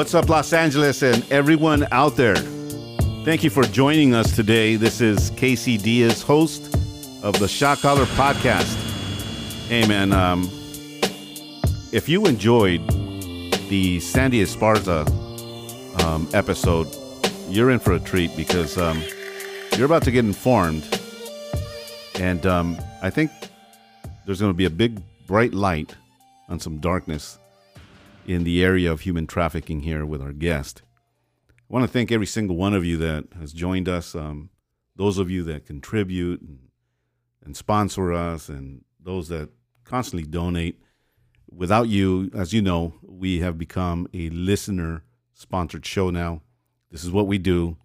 What's up, Los Angeles, and everyone out there? Thank you for joining us today. This is Casey Diaz, host of the Shot Caller Podcast. Hey, man, um, if you enjoyed the Sandy Esparza um, episode, you're in for a treat because um, you're about to get informed. And um, I think there's going to be a big, bright light on some darkness in the area of human trafficking here with our guest. I want to thank every single one of you that has joined us, um, those of you that contribute and, and sponsor us, and those that constantly donate. Without you, as you know, we have become a listener sponsored show now. This is what we do.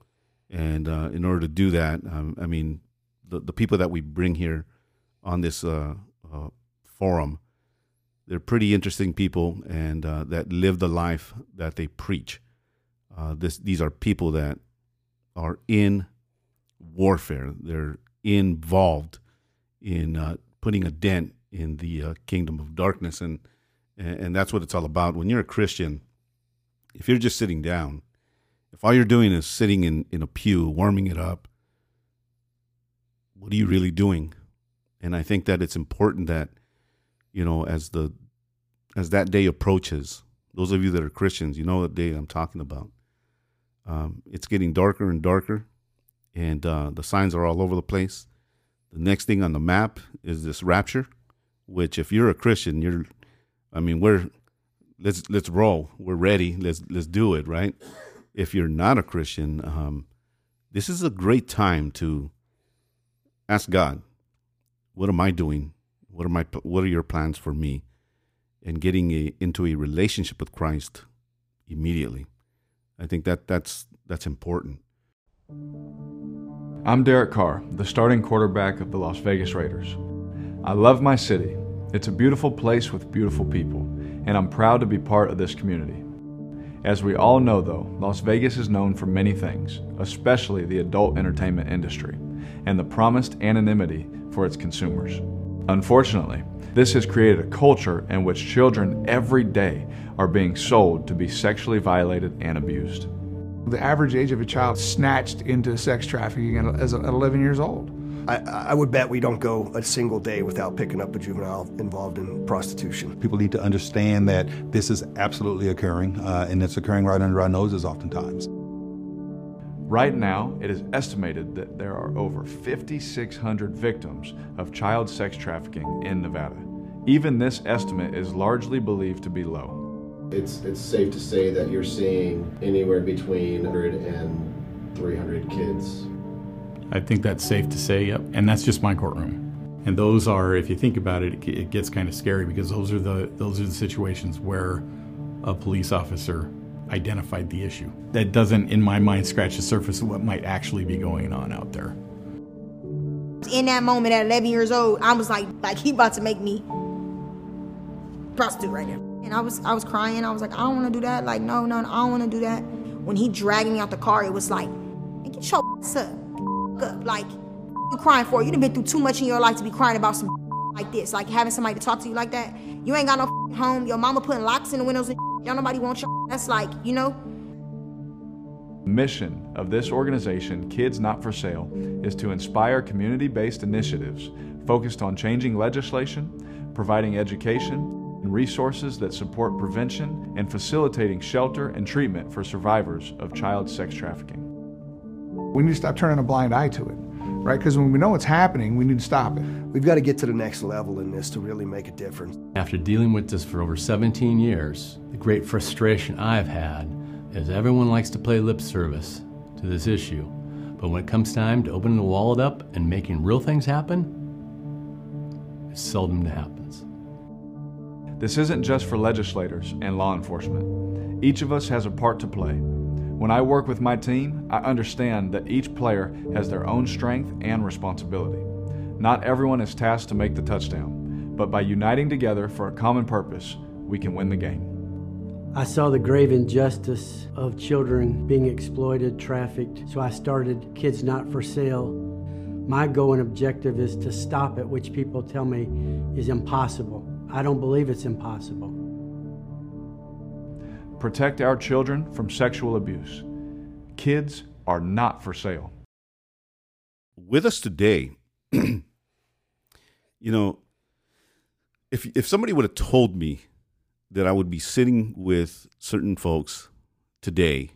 And uh, in order to do that, um, I mean, the, the people that we bring here on this uh, uh, forum, they're pretty interesting people and uh, that live the life that they preach. Uh, this these are people that are in warfare. They're involved in uh, putting a dent in the uh, kingdom of darkness, and and that's what it's all about. When you're a Christian, if you're just sitting down, if all you're doing is sitting in in a pew, warming it up, what are you really doing? And I think that it's important that you know as the as that day approaches, those of you that are Christians, you know the day I'm talking about um, it's getting darker and darker, and uh, the signs are all over the place. The next thing on the map is this rapture, which if you're a Christian, you're, I mean, we're let's let's roll. We're ready. Let's let's do it, right? If you're not a Christian, um, this is a great time to ask God, what am I doing? What are my what are your plans for me? And getting a, into a relationship with Christ immediately. I think that that's that's important. I'm Derek Carr, the starting quarterback of the Las Vegas Raiders. I love my city. It's a beautiful place with beautiful people, and I'm proud to be part of this community. As we all know, though, Las Vegas is known for many things, especially the adult entertainment industry, and the promised anonymity for its consumers. Unfortunately, this has created a culture in which children every day are being sold to be sexually violated and abused. The average age of a child snatched into sex trafficking is at 11 years old. I, I, would bet we don't go a single day without picking up a juvenile involved in prostitution. People need to understand that this is absolutely occurring, uh, and it's occurring right under our noses oftentimes. Right now, it is estimated that there are over 5,600 victims of child sex trafficking in Nevada. Even this estimate is largely believed to be low. It's, it's safe to say that you're seeing anywhere between 100 and 300 kids. I think that's safe to say, yep. And that's just my courtroom. And those are, if you think about it, it gets kind of scary because those are the those are the situations where a police officer identified the issue. That doesn't, in my mind, scratch the surface of what might actually be going on out there. In that moment, at 11 years old, I was like, like he about to make me prostitute right now. And I was, I was crying. I was like, I don't want to do that. Like, no, no, no I don't want to do that. When he dragged me out the car, it was like, get your ass up, up. Like, you crying for? You done been through too much in your life to be crying about some like this. Like having somebody to talk to you like that. You ain't got no home. Your mama putting locks in the windows and y'all nobody wants you. That's like, you know. Mission of this organization, Kids Not for Sale, is to inspire community-based initiatives focused on changing legislation, providing education, and resources that support prevention and facilitating shelter and treatment for survivors of child sex trafficking. We need to stop turning a blind eye to it, right? Because when we know it's happening, we need to stop it. We've got to get to the next level in this to really make a difference. After dealing with this for over 17 years, the great frustration I've had is everyone likes to play lip service to this issue. But when it comes time to opening the wallet up and making real things happen, it seldom happens. This isn't just for legislators and law enforcement. Each of us has a part to play. When I work with my team, I understand that each player has their own strength and responsibility. Not everyone is tasked to make the touchdown, but by uniting together for a common purpose, we can win the game. I saw the grave injustice of children being exploited, trafficked, so I started Kids Not for Sale. My goal and objective is to stop it, which people tell me is impossible. I don't believe it's impossible. Protect our children from sexual abuse. Kids are not for sale. With us today, you know, if if somebody would have told me that I would be sitting with certain folks today,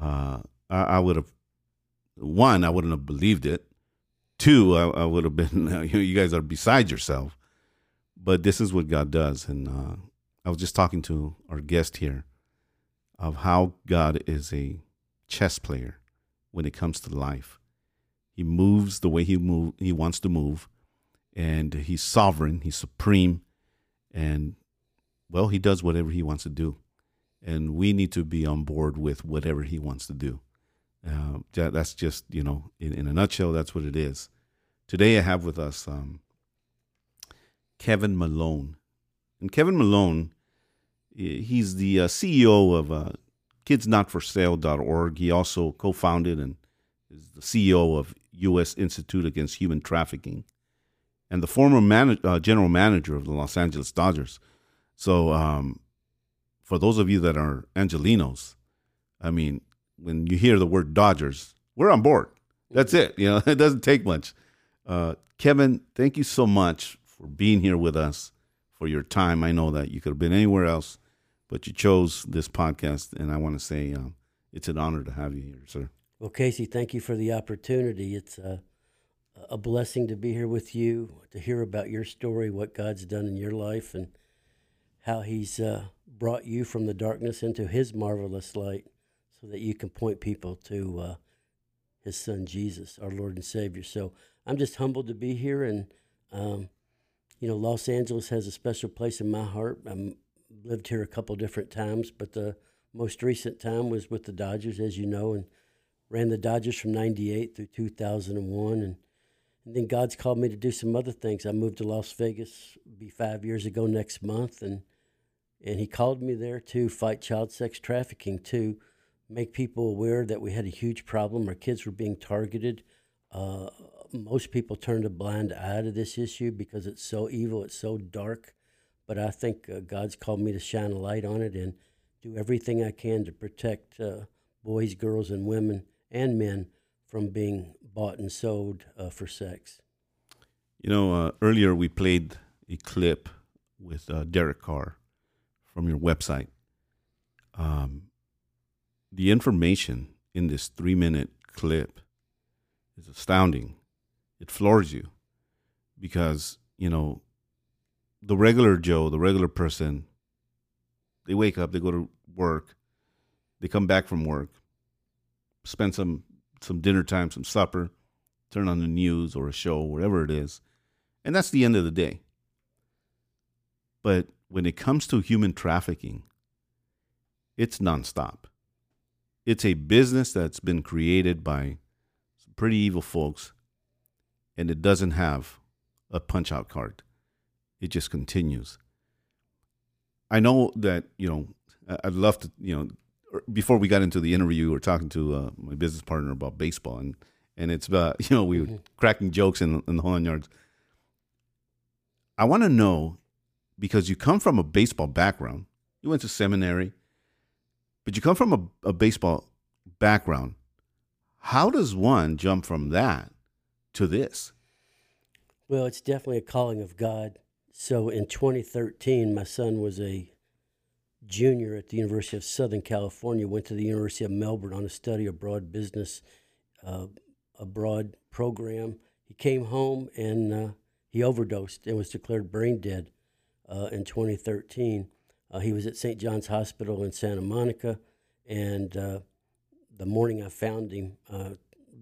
uh, I, I would have one, I wouldn't have believed it. Two, I, I would have been, you, know, you guys are beside yourself. But this is what God does, and uh, I was just talking to our guest here of how God is a chess player when it comes to life. He moves the way he move he wants to move, and he's sovereign, he's supreme, and well, he does whatever he wants to do, and we need to be on board with whatever he wants to do. Uh, that's just you know, in, in, a nutshell, that's what it is. Today, I have with us um, Kevin Malone, and Kevin Malone, he's the uh, CEO of uh, KidsNotForSale.org. He also co-founded and is the CEO of U.S. Institute Against Human Trafficking, and the former uh, general manager of the Los Angeles Dodgers. So, um, for those of you that are Angelinos, I mean, when you hear the word Dodgers, we're on board. That's it. You know, it doesn't take much. Uh, Kevin, thank you so much for being here with us, for your time. I know that you could have been anywhere else, but you chose this podcast, and I want to say um, it's an honor to have you here, sir. Well, Casey, thank you for the opportunity. It's a, a blessing to be here with you, to hear about your story, what God's done in your life, and how He's uh, brought you from the darkness into His marvelous light so that you can point people to uh, His Son Jesus, our Lord and Savior. So I'm just humbled to be here. And, um, you know, Los Angeles has a special place in my heart. I've lived here a couple different times, but the most recent time was with the Dodgers, as you know, and ran the Dodgers from 98 through 2001. And, and then God's called me to do some other things. I moved to Las Vegas, be five years ago next month. And, and he called me there to fight child sex trafficking, to make people aware that we had a huge problem. Our kids were being targeted. Uh, most people turned a blind eye to this issue because it's so evil, it's so dark. But I think uh, God's called me to shine a light on it and do everything I can to protect uh, boys, girls, and women and men from being bought and sold uh, for sex. You know, uh, earlier we played a clip with uh, Derek Carr from your website. Um, the information in this three minute clip is astounding. It floors you because, you know, the regular Joe, the regular person, they wake up, they go to work, they come back from work, spend some some dinner time, some supper, turn on the news or a show, whatever it is, and that's the end of the day. But when it comes to human trafficking, it's nonstop. It's a business that's been created by some pretty evil folks, and it doesn't have a punch out card. It just continues. I know that, you know, I'd love to, you know, before we got into the interview, we were talking to uh, my business partner about baseball, and and it's about you know we were mm-hmm. cracking jokes in, in the whole yards. I want to know because you come from a baseball background, you went to seminary, but you come from a, a baseball background. How does one jump from that to this? Well, it's definitely a calling of God. So in 2013, my son was a junior at the University of Southern California, went to the University of Melbourne on a study abroad business uh, abroad program. He came home and uh, he overdosed and was declared brain dead uh, in 2013. Uh, he was at St. John's Hospital in Santa Monica, and uh, the morning I found him, uh,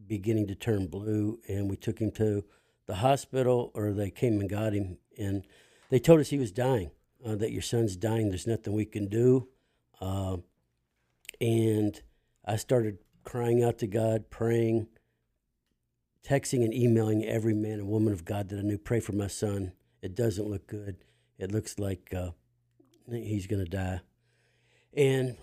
beginning to turn blue, and we took him to the hospital, or they came and got him, and they told us he was dying uh, that your son's dying. There's nothing we can do. Uh, and I started crying out to God, praying, texting and emailing every man and woman of God that I knew, pray for my son. It doesn't look good. It looks like uh, he's going to die. And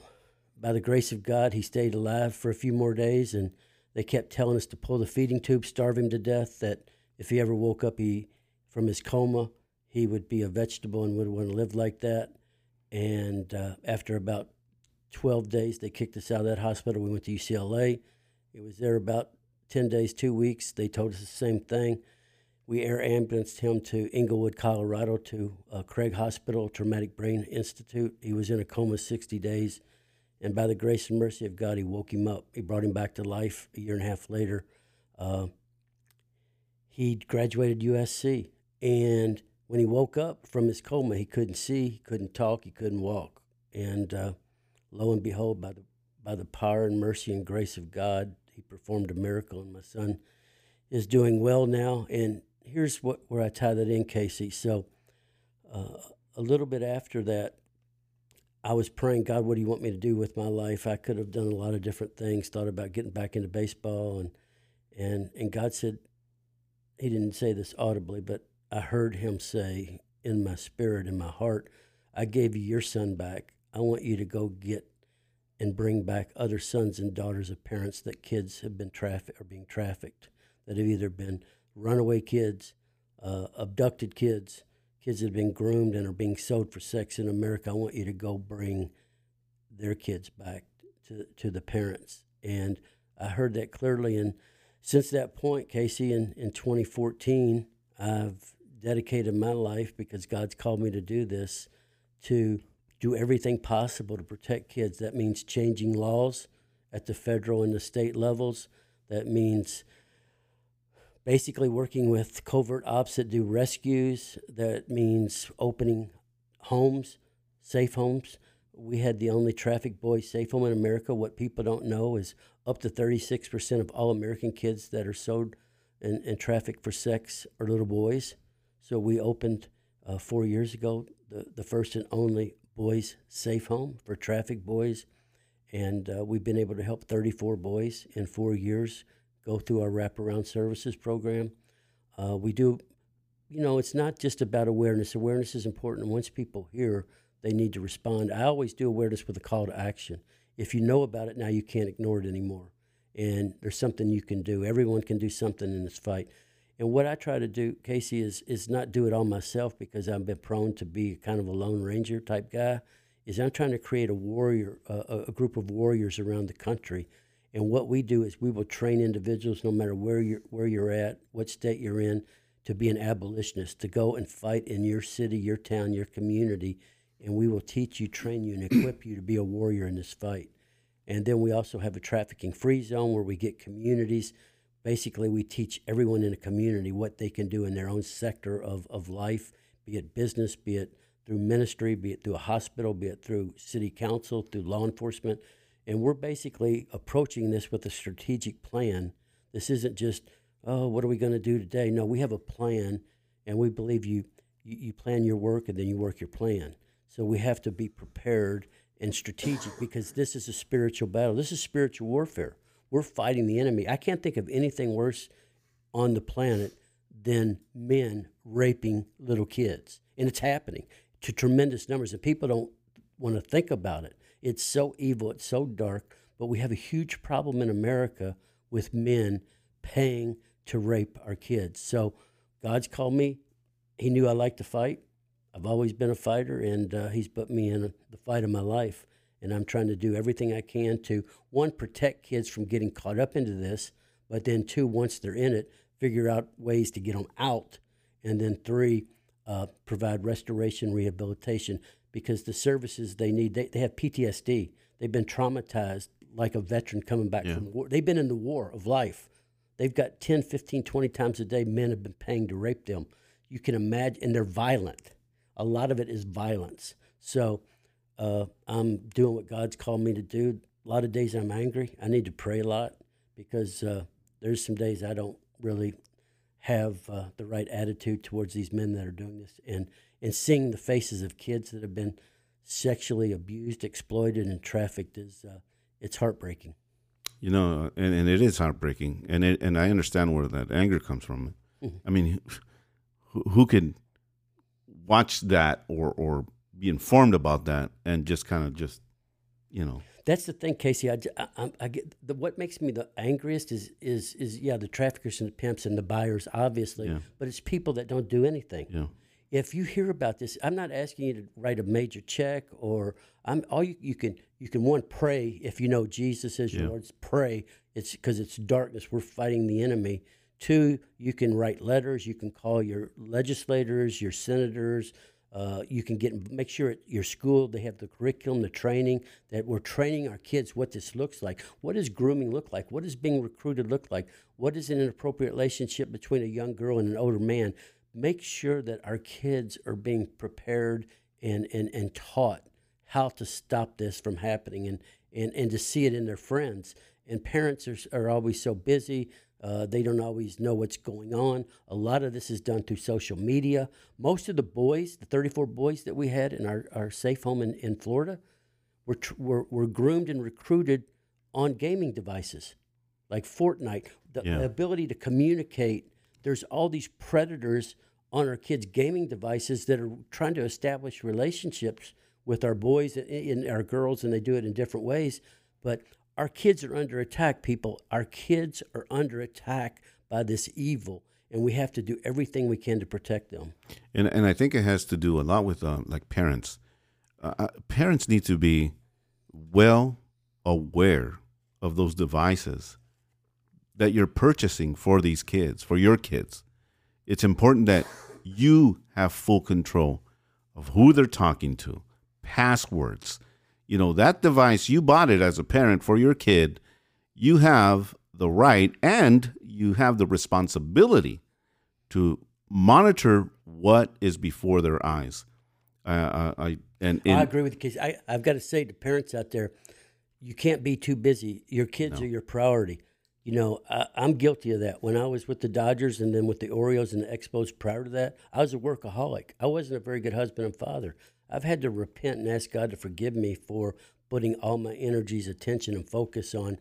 by the grace of God, he stayed alive for a few more days. And they kept telling us to pull the feeding tube, starve him to death, that if he ever woke up he, from his coma, he would be a vegetable and would want to live like that. And uh, after about 12 days. They kicked us out of that hospital. We went to UCLA. It was there about 10 days, two weeks. They told us the same thing. We air ambulanced him to Englewood, Colorado, to uh, Craig Hospital, Traumatic Brain Institute. He was in a coma 60 days. And by the grace and mercy of God, he woke him up. He brought him back to life a year and a half later. Uh, he graduated USC. And when he woke up from his coma, he couldn't see, he couldn't talk, he couldn't walk. And uh, lo and behold, by the, by the power and mercy and grace of God, he performed a miracle. And my son is doing well now. And here's what where I tie that in, Casey. So uh, a little bit after that, I was praying, God, what do you want me to do with my life? I could have done a lot of different things. Thought about getting back into baseball, and and and God said, He didn't say this audibly, but I heard Him say in my spirit, in my heart, I gave you your son back. I want you to go get and bring back other sons and daughters of parents that kids have been trafficked or being trafficked, that have either been runaway kids, uh, abducted kids, kids that have been groomed and are being sold for sex in America. I want you to go bring their kids back to, to the parents. And I heard that clearly. And since that point, Casey, in, in 2014, I've dedicated my life because God's called me to do this to do everything possible to protect kids. That means changing laws at the federal and the state levels. That means basically working with covert ops that do rescues. That means opening homes, safe homes. We had the only traffic boy safe home in America. What people don't know is up to 36% of all American kids that are sold and, and trafficked for sex are little boys. So we opened uh, four years ago the, the first and only boys safe home for traffic boys. And uh, we've been able to help 34 boys in four years go through our wraparound services program. Uh, we do, you know, it's not just about awareness. Awareness is important. Once people hear, they need to respond. I always do awareness with a call to action. If you know about it now, you can't ignore it anymore. And there's something you can do. Everyone can do something in this fight. And what I try to do, Casey, is is not do it all myself because I've been prone to be kind of a lone ranger type guy. Is I'm trying to create a warrior, a group of warriors around the country and what we do is we will train individuals, no matter where you're where you're at, what state you're in, to be an abolitionist, to go and fight in your city, your town, your community, and we will teach you, train you, and equip you to be a warrior in this fight. And then we also have a trafficking free zone where we get communities. Basically, we teach everyone in a community what they can do in their own sector of, of life, be it business, be it through ministry, be it through a hospital, be it through city council, through law enforcement. And we're basically approaching this with a strategic plan. This isn't just, oh, what are we going to do today? No, we have a plan, and we believe you, you, you plan your work and then you work your plan. So we have to be prepared and strategic because this is a spiritual battle. This is spiritual warfare. We're fighting the enemy. I can't think of anything worse on the planet than men raping little kids. And it's happening to tremendous numbers, and people don't want to think about it. It's so evil, it's so dark, but we have a huge problem in America with men paying to rape our kids. So God's called me. He knew I liked to fight. I've always been a fighter, and uh, He's put me in the fight of my life. And I'm trying to do everything I can to, one, protect kids from getting caught up into this, but then, two, once they're in it, figure out ways to get them out. And then, three, uh, provide restoration, rehabilitation because the services they need, they, they have PTSD. They've been traumatized like a veteran coming back yeah. from war. They've been in the war of life. They've got 10, 15, 20 times a day men have been paying to rape them. You can imagine, and they're violent. A lot of it is violence. So uh, I'm doing what God's called me to do. A lot of days I'm angry. I need to pray a lot because uh, there's some days I don't really have uh, the right attitude towards these men that are doing this. And and seeing the faces of kids that have been sexually abused, exploited, and trafficked is uh, it's heartbreaking. You know, and, and it is heartbreaking, and it, and I understand where that anger comes from. Mm-hmm. I mean, who, who could watch that or or be informed about that and just kind of just, you know. That's the thing, Casey. I, I, I get the, what makes me the angriest is is is yeah the traffickers and the pimps and the buyers, obviously, yeah. but it's people that don't do anything. Yeah if you hear about this, I'm not asking you to write a major check or I'm all you, you can you can one pray if you know Jesus is your Yeah. Lord. Pray. It's because it's darkness. We're fighting the enemy. Two, you can write letters. You can call your legislators, your senators. Uh, you can get make sure at your school they have the curriculum, the training that we're training our kids what this looks like. What does grooming look like? What does being recruited look like? What is an inappropriate relationship between a young girl and an older man? Make sure that our kids are being prepared and, and, and taught how to stop this from happening and, and, and to see it in their friends. And parents are, are always so busy. Uh, they don't always know what's going on. A lot of this is done through social media. Most of the boys, the 34 boys that we had in our, our safe home in, in Florida, were, tr- were, were groomed and recruited on gaming devices like Fortnite. The, Yeah. the ability to communicate. There's all these predators on our kids' gaming devices that are trying to establish relationships with our boys and, and our girls, and they do it in different ways. But our kids are under attack, people. Our kids are under attack by this evil, and we have to do everything we can to protect them. And and I think it has to do a lot with um, like parents. Uh, uh, parents need to be well aware of those devices that you're purchasing for these kids, for your kids. It's important that you have full control of who they're talking to, passwords. You know, that device, you bought it as a parent for your kid. You have the right and you have the responsibility to monitor what is before their eyes. Uh, I, I and I agree with you, Casey. I, I've got to say to parents out there, you can't be too busy. Your kids are your priority. You know, I, I'm guilty of that. When I was with the Dodgers and then with the Orioles and the Expos prior to that, I was a workaholic. I wasn't a very good husband and father. I've had to repent and ask God to forgive me for putting all my energies, attention, and focus on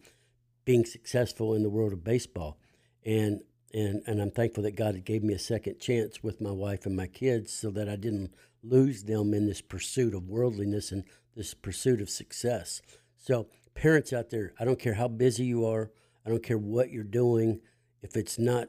being successful in the world of baseball. And and and I'm thankful that God gave me a second chance with my wife and my kids so that I didn't lose them in this pursuit of worldliness and this pursuit of success. So, parents out there, I don't care how busy you are, I don't care what you're doing, if it's not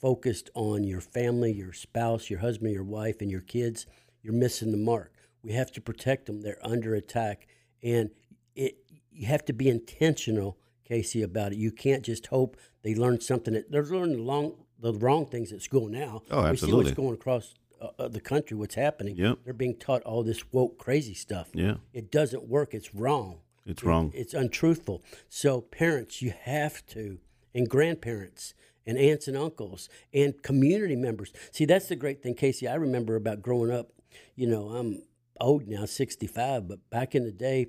focused on your family, your spouse, your husband, your wife, and your kids, you're missing the mark. We have to protect them. They're under attack. And it you have to be intentional, Casey, about it. You can't just hope they learn something. That, they're learning the, long, the wrong things at school now. Oh, absolutely. We see what's going across uh, uh, the country, what's happening. Yep. They're being taught all this woke, crazy stuff. Yeah. It doesn't work. It's wrong. It's It- wrong. it's untruthful. So, parents, you have to, and grandparents, and aunts and uncles, and community members. See, that's the great thing, Casey. I remember about growing up. You know, I'm old now, 65, but back in the day,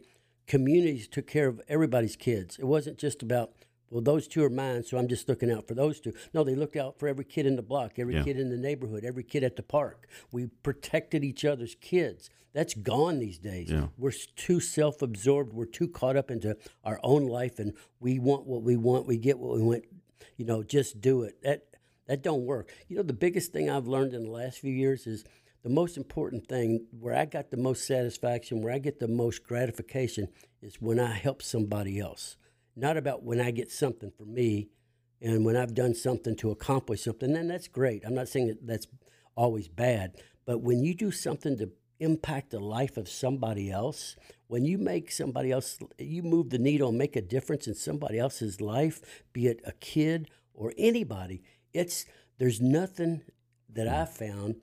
communities took care of everybody's kids. It wasn't just about, well, those two are mine, so I'm just looking out for those two. No, they looked out for every kid in the block, every Yeah. kid in the neighborhood, every kid at the park. We protected each other's kids. That's gone these days. Yeah. We're too self absorbed. We're too caught up into our own life, and we want what we want. We get what we want. You know, just do it. That that don't work. You know, the biggest thing I've learned in the last few years is the most important thing where I got the most satisfaction, where I get the most gratification, is when I help somebody else. Not about when I get something for me, and when I've done something to accomplish something. Then that's great. I'm not saying that that's always bad, but when you do something to impact the life of somebody else, when you make somebody else, you move the needle and make a difference in somebody else's life, be it a kid or anybody, it's there's nothing that I found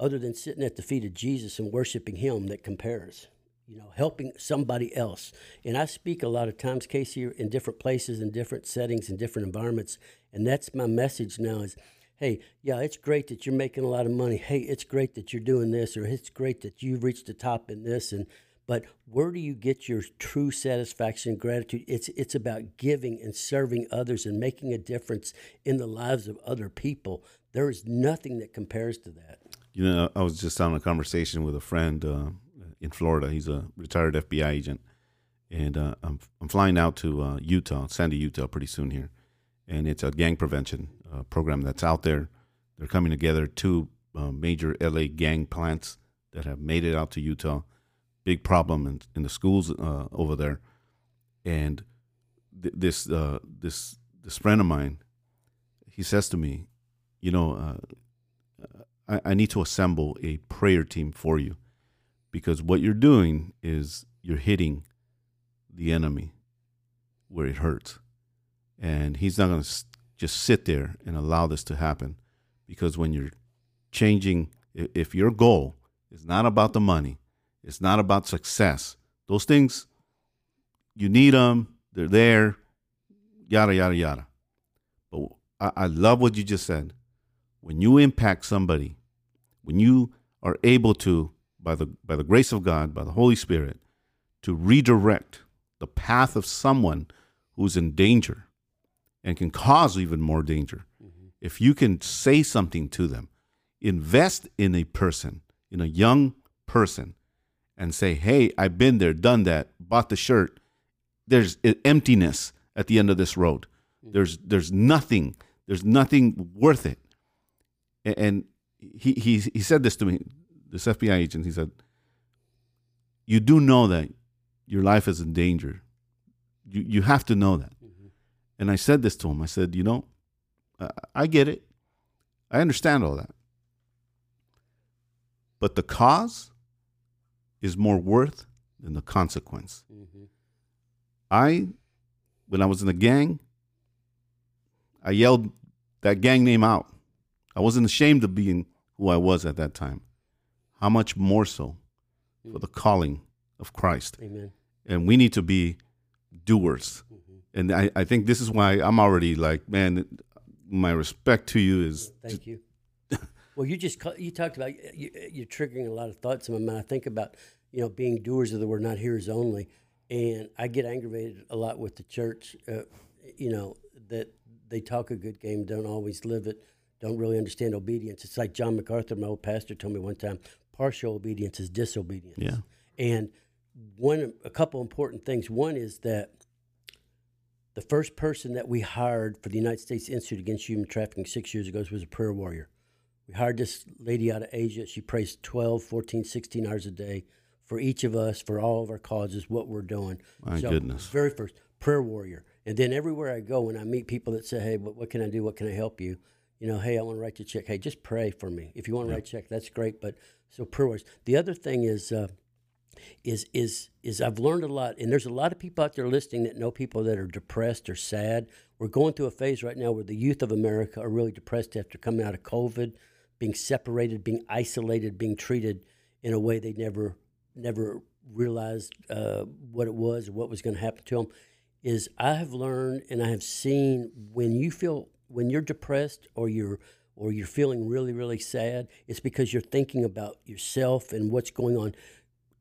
other than sitting at the feet of Jesus and worshiping Him that compares. You know, helping somebody else. And I speak a lot of times, Casey, in different places, in different settings, in different environments. And that's my message now is, hey, yeah, it's great that you're making a lot of money. Hey, it's great that you're doing this, or it's great that you've reached the top in this. And but where do you get your true satisfaction and gratitude? It's it's about giving and serving others and making a difference in the lives of other people. There is nothing that compares to that. You know, I was just having a conversation with a friend uh, in Florida. He's a retired FBI agent, and uh, I'm I'm flying out to uh, Utah, Sandy, Utah, pretty soon here, and it's a gang prevention uh, program that's out there. They're coming together two uh, major LA gang plants that have made it out to Utah. Big problem in, in the schools uh, over there, and th- this this this friend of mine, he says to me, you know. I, I need to assemble a prayer team for you because what you're doing is you're hitting the enemy where it hurts. And he's not going to just sit there and allow this to happen because when you're changing, if your goal is not about the money, it's not about success, those things, you need them, they're there, yada, yada, yada. But I love what you just said. When you impact somebody, when you are able to, by the, by the grace of God, by the Holy Spirit, to redirect the path of someone who's in danger and can cause even more danger, mm-hmm. if you can say something to them, invest in a person, in a young person, and say, hey, I've been there, done that, bought the shirt. There's emptiness at the end of this road. Mm-hmm. There's there's nothing. There's nothing worth it. And he he he said this to me, this FBI agent. He said, "You do know that your life is in danger. You you have to know that." Mm-hmm. And I said this to him. I said, "You know, I, I get it. I understand all that. But the cause is more worth than the consequence. Mm-hmm. I, when I was in the gang, I yelled that gang name out. I wasn't ashamed of being who I was at that time. How much more so for the calling of Christ. Amen. And we need to be doers. Mm-hmm. And I, I think this is why I'm already like, man, my respect to you is. Thank you. well, you just you talked about you, you're triggering a lot of thoughts in my mind. I think about you know being doers of the word, not hearers only, and I get aggravated a lot with the church. Uh, you know that they talk a good game, don't always live it don't really understand obedience. It's like John MacArthur, my old pastor, told me one time: partial obedience is disobedience. Yeah. And one, a couple important things. One is that the first person that we hired for the United States Institute Against Human Trafficking six years ago was a prayer warrior. We hired this lady out of Asia. She prays 12, 14, 16 hours a day for each of us, for all of our causes, what we're doing. My so, goodness. Very first, prayer warrior. And then everywhere I go, when I meet people that say, hey, what, what can I do? What can I help you? You know, hey, I want to write you a check. Hey, just pray for me. If you want to yeah. write a check, that's great. But so prayers. The other thing is, uh, is is is I've learned a lot, and there's a lot of people out there listening that know people that are depressed or sad. We're going through a phase right now where the youth of America are really depressed after coming out of COVID, being separated, being isolated, being treated in a way they never never realized uh, what it was or what was going to happen to them. Is I have learned and I have seen when you feel when you're depressed or you're or you're feeling really really sad, it's because you're thinking about yourself and what's going on.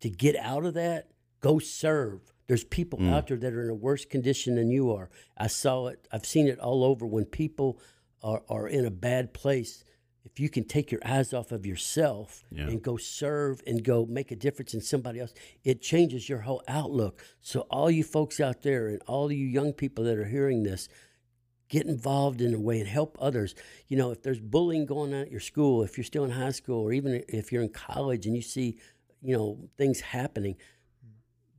To get out of that, go serve. There's people mm. out there that are in a worse condition than you are. I saw it. I've seen it all over. When people are, are in a bad place, if you can take your eyes off of yourself yeah. and go serve and go make a difference in somebody else, it changes your whole outlook. So, all you folks out there and all you young people that are hearing this, get involved in a way and help others. You know, if there's bullying going on at your school, if you're still in high school, or even if you're in college and you see, you know, things happening,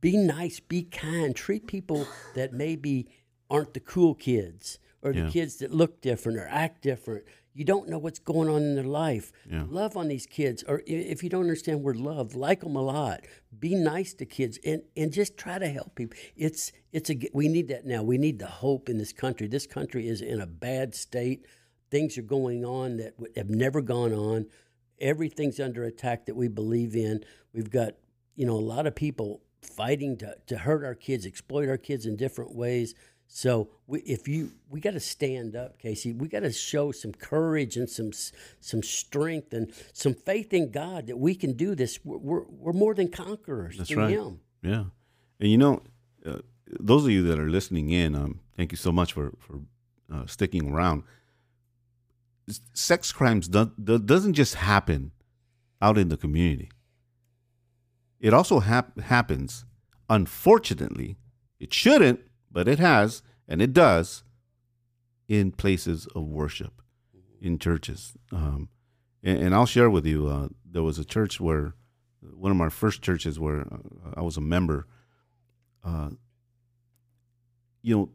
be nice, be kind, treat people that maybe aren't the cool kids or the yeah. kids that look different or act different. You don't know what's going on in their life. Yeah. Love on these kids, or if you don't understand word love, like them a lot. Be nice to kids, and and just try to help people. It's it's a we need that now. We need the hope in this country. This country is in a bad state. Things are going on that have never gone on. Everything's under attack that we believe in. We've got you know a lot of people fighting to, to hurt our kids, exploit our kids in different ways. So we, if you, we got to stand up, Casey. We got to show some courage and some some strength and some faith in God that we can do this. We're we're, we're more than conquerors That's through right. Him. Yeah, and you know, uh, those of you that are listening in, um, thank you so much for for uh, sticking around. Sex crimes do, do, doesn't just happen out in the community. It also hap- happens, unfortunately. It shouldn't, but it has, and it does, in places of worship, in churches. Um, and, and, I'll share with you, uh, there was a church where, one of my first churches where uh, I was a member, uh, you know,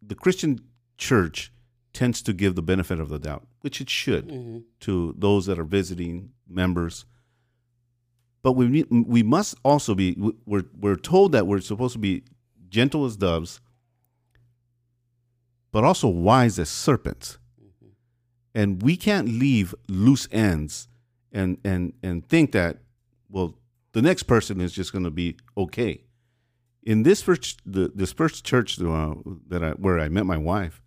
the Christian church tends to give the benefit of the doubt. which it should to those that are visiting members. But we we must also be we're we're told that we're supposed to be gentle as doves, but also wise as serpents. And we can't leave loose ends and and and think that well the next person is just going to be okay. In this first the, this first church uh, that I, where I met my wife,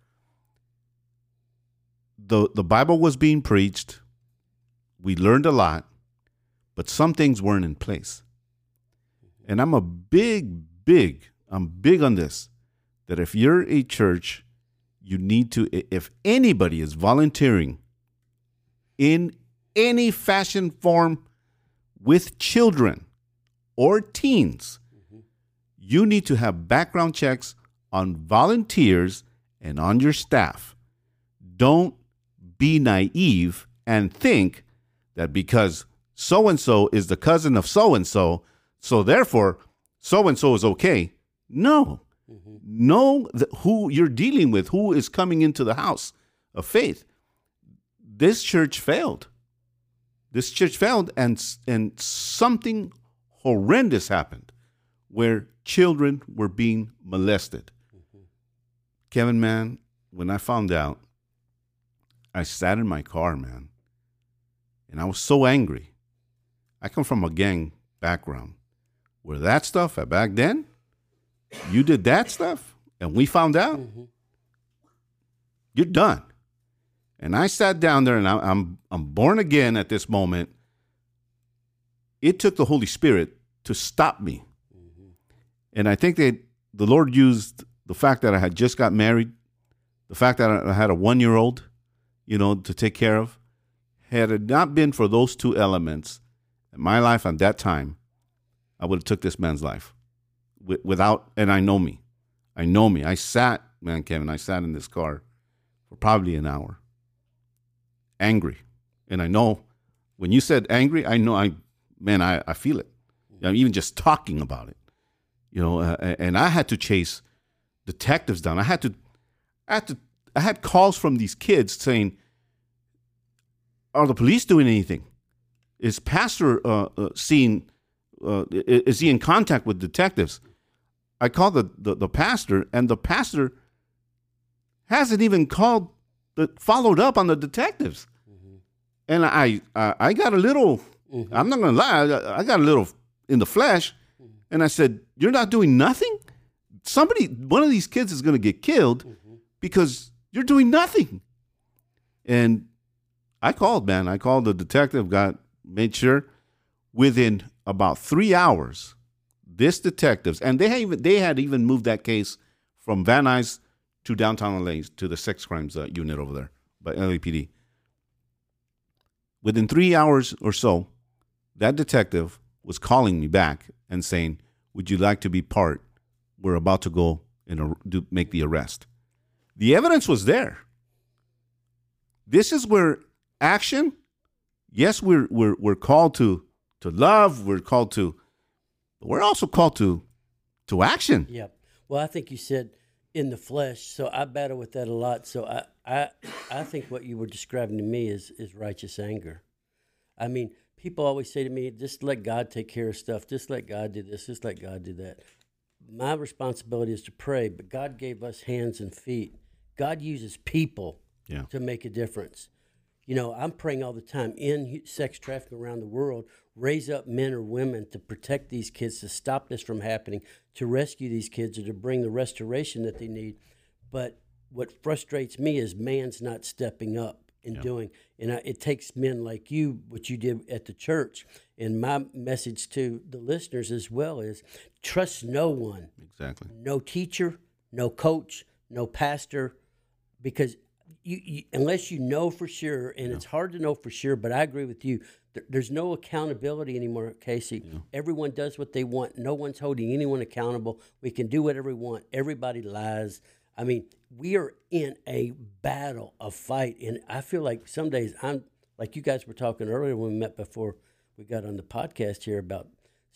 the the Bible was being preached. We learned a lot, but some things weren't in place. And I'm a big, big, I'm big on this. That if you're a church, you need to. If anybody is volunteering in any fashion form with children or teens, mm-hmm. you need to have background checks on volunteers and on your staff. Don't be naive and think that because so and so is the cousin of so and so, so therefore so and so is okay. No. Know th- who you're dealing with, who is coming into the house of faith. This church failed. This church failed, and and something horrendous happened, where children were being molested. Kevin, man, when I found out, I sat in my car, man, and I was so angry. I come from a gang background where that stuff uh, back then, you did that stuff, and we found out, mm-hmm. you're done. And I sat down there, and I, I'm I'm born again at this moment. It took the Holy Spirit to stop me, mm-hmm. and I think that the Lord used the fact that I had just got married, the fact that I had a one year old, you know, to take care of. Had it not been for those two elements in my life at that time, I would have took this man's life Wi- without. And I know me, I know me. I sat, man, Kevin. I sat in this car for probably an hour, angry, and I know when you said angry, I know I, man, I, I feel it. I'm even just talking about it, you know. Uh, and I had to chase detectives down. I had to, I had to, I had calls from these kids saying, "Are the police doing anything? Is Pastor uh, uh, seeing? Uh, is he in contact with detectives?" I called the, the the pastor, and the pastor hasn't even called, the, followed up on the detectives. Mm-hmm. And I, I I got a little. Mm-hmm. I'm not gonna lie. I, I got a little in the flesh, mm-hmm. and I said, "You're not doing nothing. Somebody, one of these kids is gonna get killed because you're doing nothing." And I called, man. I called the detective. Got made sure within about three hours, this detectives and they had even they had even moved that case from Van Nuys to downtown LA to the sex crimes uh, unit over there by LAPD. Within three hours or so, that detective was calling me back and saying, "Would you like to be part? We're about to go and ar- do, make the arrest." The evidence was there. This is where action. Yes, we're we're we're called to to love. We're called to, but we're also called to to action. Yep. Well, I think you said in the flesh, so I battle with that a lot. So I, I, I think what you were describing to me is is righteous anger. I mean, people always say to me, "Just let God take care of stuff. Just let God do this. Just let God do that." My responsibility is to pray, but God gave us hands and feet. God uses people Yeah. to make a difference. You know, I'm praying all the time in sex trafficking around the world, raise up men or women to protect these kids, to stop this from happening, to rescue these kids, or to bring the restoration that they need. But what frustrates me is man's not stepping up and doing. And I, it takes men like you, what you did at the church. And my message to the listeners as well is trust no one Exactly. no teacher, no coach, no pastor, because you, you unless you know for sure, and it's hard to know for sure. But I agree with you. There, there's no accountability anymore, Casey. Everyone does what they want. No one's holding anyone accountable. We can do whatever we want. Everybody lies. I mean, we are in a battle, a fight, and I feel like some days I'm like you guys were talking earlier when we met before we got on the podcast here about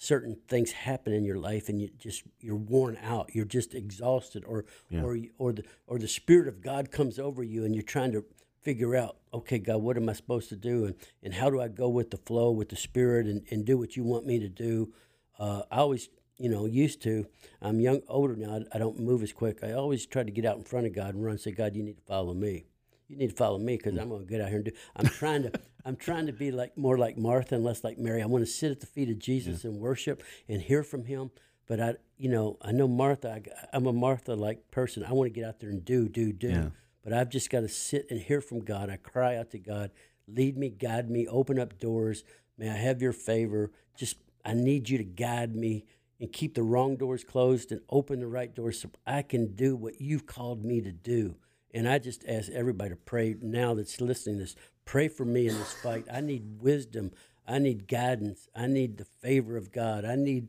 certain things happen in your life and you just you're worn out you're just exhausted or Yeah. or or the or the spirit of god comes over you and you're trying to figure out, okay, God, what am I supposed to do? And, and how do I go with the flow, with the Spirit, and, and do what you want me to do? Uh, I always, you know, used to. I'm young, older now. I, I don't move as quick. I always try to get out in front of God and run and say, God, you need to follow me. You need to follow me because I'm going to get out here and do. I'm trying to. I'm trying to be like more like Martha and less like Mary. I want to sit at the feet of Jesus and worship and hear from Him. But I, you know, I know Martha. I, I'm a Martha like person. I want to get out there and do, do, do. Yeah. But I've just got to sit and hear from God. I cry out to God, lead me, guide me, open up doors. May I have your favor. Just, I need you to guide me and keep the wrong doors closed and open the right doors so I can do what you've called me to do. And I just ask everybody to pray now that's listening to this, pray for me in this fight. I need wisdom. I need guidance. I need the favor of God. I need,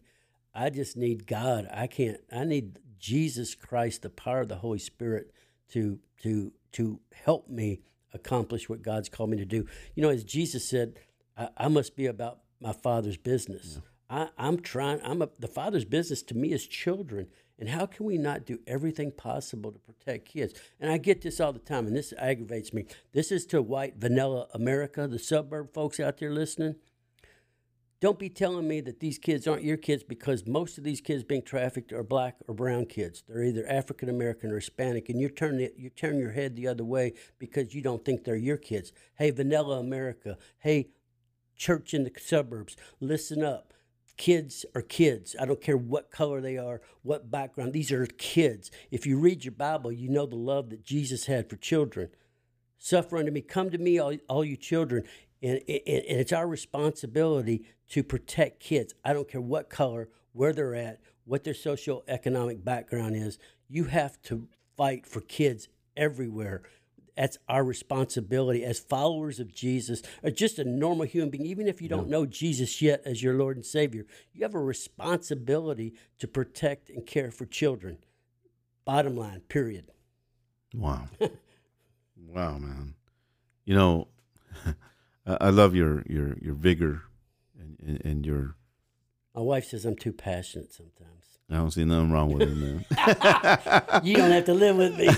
I just need God. I can't, I need Jesus Christ, the power of the Holy Spirit to to to help me accomplish what God's called me to do. You know, as Jesus said, I, I must be about my Father's business. I, I'm trying. I'm a, the Father's business to me is children, and how can we not do everything possible to protect kids? And I get this all the time, and this aggravates me. This is to white vanilla America, the suburb folks out there listening. Don't be telling me that these kids aren't your kids because most of these kids being trafficked are black or brown kids. They're either African American or Hispanic, and you're turning it, you turn your head the other way because you don't think they're your kids. Hey, Vanilla America. Hey, church in the suburbs, listen up. Kids are kids. I don't care what color they are, what background. These are kids. If you read your Bible, you know the love that Jesus had for children. Suffer unto me. Come to me, all, all you children. And, and, and it's our responsibility to protect kids. I don't care what color, where they're at, what their socioeconomic background is. You have to fight for kids everywhere. That's our responsibility as followers of Jesus, or just a normal human being, even if you don't know Jesus yet as your Lord and Savior. You have a responsibility to protect and care for children. Bottom line, period. Wow. wow, man. You know, I love your your your vigor and, and, and your. My wife says I'm too passionate sometimes. I don't see nothing wrong with it, man. you don't have to live with me.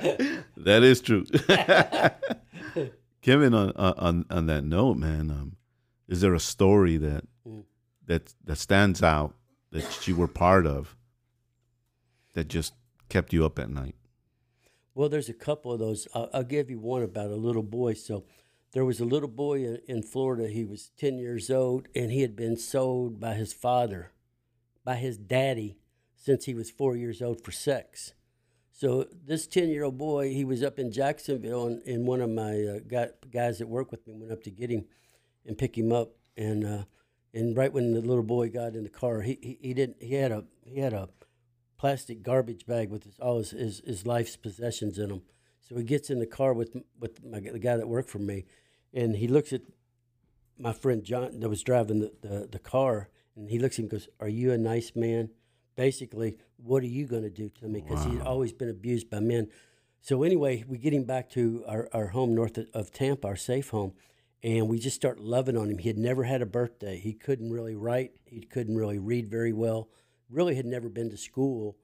that is true. Kevin, on on on that note, man, um, is there a story that Mm. that that stands out that you were part of that just kept you up at night? Well, there's a couple of those. I'll, I'll give you one about a little boy. So, there was a little boy in, in Florida. He was 10 years old, and he had been sold by his father, by his daddy, since he was four years old for sex. So, this 10 year old boy, he was up in Jacksonville, and, and one of my uh, guys that worked with me went up to get him and pick him up. And, uh, and right when the little boy got in the car, he, he, he didn't, he had a, he had a, plastic garbage bag with his, all his, his, his life's possessions in them. So he gets in the car with with my, the guy that worked for me, and he looks at my friend John that was driving the, the, the car, and he looks at him and goes, Are you a nice man? Basically, what are you going to do to me? Because he'd always been abused by men. So anyway, we get him back to our, our home north of, of Tampa, our safe home, and we just start loving on him. He had never had a birthday. He couldn't really write. He couldn't really read very well. Really had never been to school,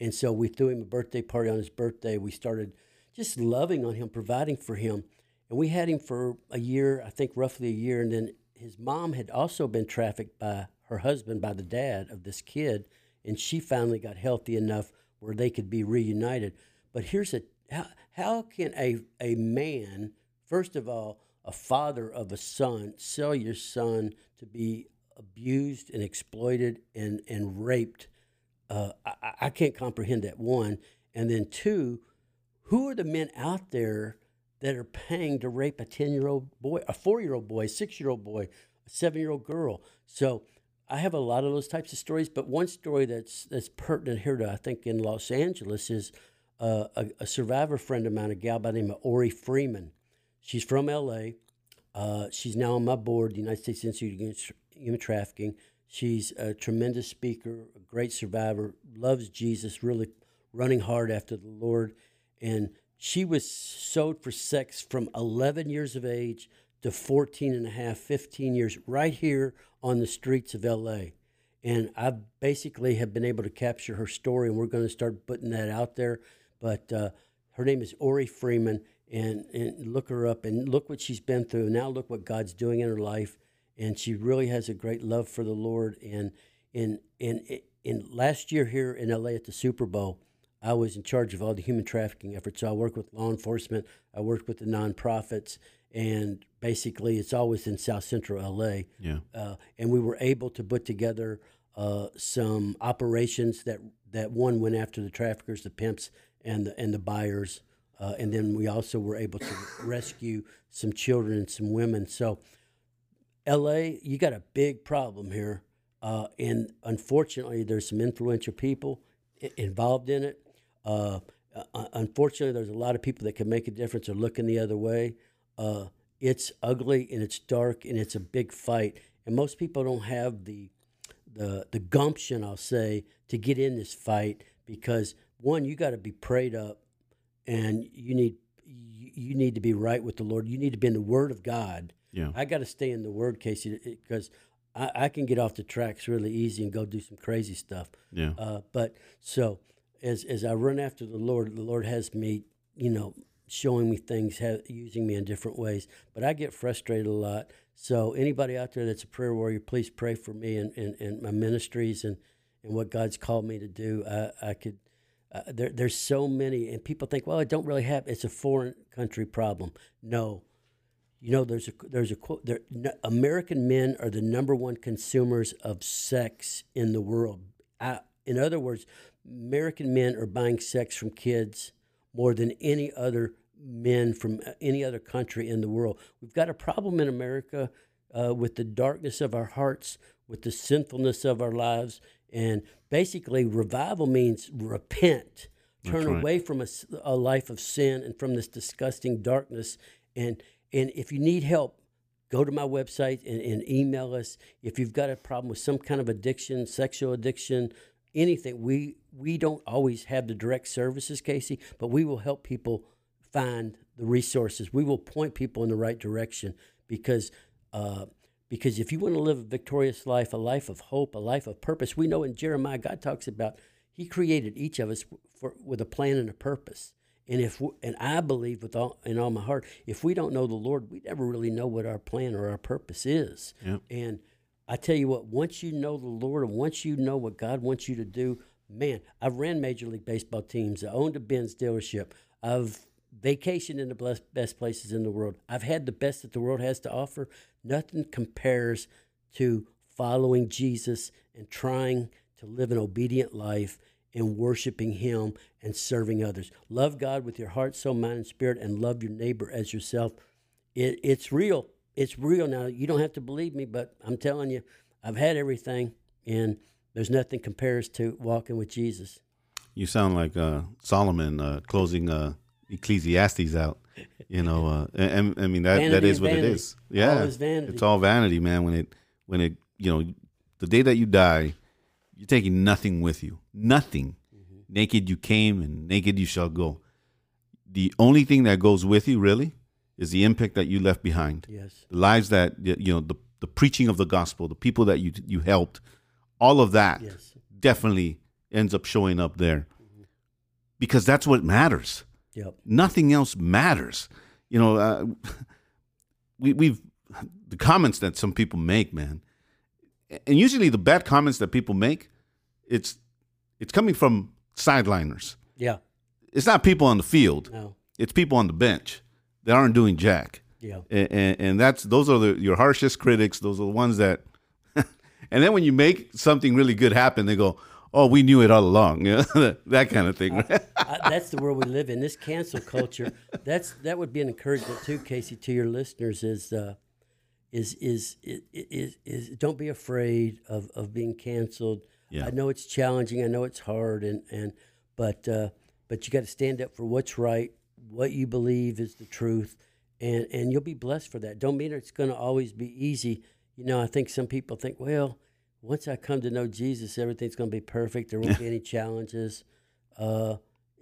and so we threw him a birthday party on his birthday. We started just loving on him, providing for him, and we had him for a year, I think roughly a year, and then his mom had also been trafficked by her husband, by the dad of this kid, and she finally got healthy enough where they could be reunited. But here's a how, how can a, a man, first of all, a father of a son, sell your son to be abused and exploited and, and raped? Uh, I, I can't comprehend that, one. And then, two, who are the men out there that are paying to rape a 10 year old boy, a four year old boy, six year old boy, a seven year old girl? So I have a lot of those types of stories, but one story that's that's pertinent here to I think in Los Angeles is uh, a, a survivor friend of mine, a gal by the name of Ori Freeman. She's from L.A. Uh, she's now on my board, the United States Institute Against Human Trafficking. She's a tremendous speaker, a great survivor, loves Jesus, really running hard after the Lord. And she was sold for sex from 11 years of age to 14 and a half, 15 years, right here on the streets of LA. And I basically have been able to capture her story, and we're going to start putting that out there. But uh, her name is Ori Freeman, and and look her up and look what she's been through. Now look what God's doing in her life, and she really has a great love for the Lord. And in in in last year here in LA at the Super Bowl, I was in charge of all the human trafficking efforts. So I worked with law enforcement, I worked with the nonprofits, and basically it's always in South Central LA. Yeah. Uh, and we were able to put together uh, some operations that that one went after the traffickers, the pimps, and the and the buyers, uh, and then we also were able to rescue some children and some women. So, L.A., you got a big problem here, uh, and unfortunately, there's some influential people i- involved in it. Uh, uh, unfortunately, there's a lot of people that can make a difference or looking the other way. Uh, it's ugly and it's dark and it's a big fight, and most people don't have the the the gumption, I'll say, to get in this fight because one, you got to be prayed up, and you need you, need to be right with the Lord. You need to be in the Word of God. Yeah. I got to stay in the Word, Casey, because I, I can get off the tracks really easy and go do some crazy stuff. Yeah. Uh, but so as as I run after the Lord, the Lord has me, you know, showing me things, using me in different ways. But I get frustrated a lot. So anybody out there that's a prayer warrior, please pray for me and, and, and my ministries and, and what God's called me to do. I, I could. Uh, there, there's so many, and people think, well, it don't really have. It's a foreign country problem. No, you know, there's a there's a quote. There, n- American men are the number one consumers of sex in the world. I, in other words, American men are buying sex from kids more than any other men from uh, any other country in the world. We've got a problem in America uh, with the darkness of our hearts, with the sinfulness of our lives, and basically, revival means repent, turn right. away from a life of sin and from this disgusting darkness. And and if you need help, go to my website and, and email us. If you've got a problem with some kind of addiction, sexual addiction, anything, we we don't always have the direct services, Casey, but we will help people find the resources. We will point people in the right direction because uh, because if you want to live a victorious life, a life of hope, a life of purpose, we know in Jeremiah God talks about He created each of us for, with a plan and a purpose. And if we, and I believe with all in all my heart, if we don't know the Lord, we never really know what our plan or our purpose is. Yep. And I tell you what, once you know the Lord and once you know what God wants you to do, man, I've ran Major League Baseball teams. I owned a Benz dealership. I've vacationed in the best places in the world. I've had the best that the world has to offer. Nothing compares to following Jesus and trying to live an obedient life and worshiping Him and serving others. Love God with your heart, soul, mind, and spirit, and love your neighbor as yourself. It, it's real. It's real. Now, you don't have to believe me, but I'm telling you, I've had everything, and there's nothing compares to walking with Jesus. You sound like uh, Solomon uh, closing uh, Ecclesiastes out. You know, uh, and, and I mean that that Vanity is what it vanity. is. Yeah, All is it's all vanity, man. When it when it you know the day that you die, you're taking nothing with you. Nothing. Mm-hmm. Naked you came, and naked you shall go. The only thing that goes with you, really, is the impact that you left behind. Yes. The lives that you know, the the preaching of the gospel, the people that you you helped, all of that Yes. definitely ends up showing up there because that's what matters. Yep. Nothing else matters. You know, uh, we we've the comments that some people make, man, and usually the bad comments that people make, it's it's coming from sideliners. Yeah. It's not people on the field. No. It's people on the bench that aren't doing jack. Yeah. And, and, and that's those are the, your harshest critics. Those are the ones that. and then when you make something really good happen, they go, "Oh, we knew it all along." You know? that kind of thing. Right? I, that's the world we live in. This cancel culture. That's that would be an encouragement too, Casey, to your listeners. Is uh, is is is, is, is don't be afraid of, of being canceled. Yeah. I know it's challenging. I know it's hard, and and but uh, but you got to stand up for what's right, what you believe is the truth, and and you'll be blessed for that. Don't mean it's going to always be easy. You know, I think some people think, well, once I come to know Jesus, everything's going to be perfect. There won't be any challenges. Uh,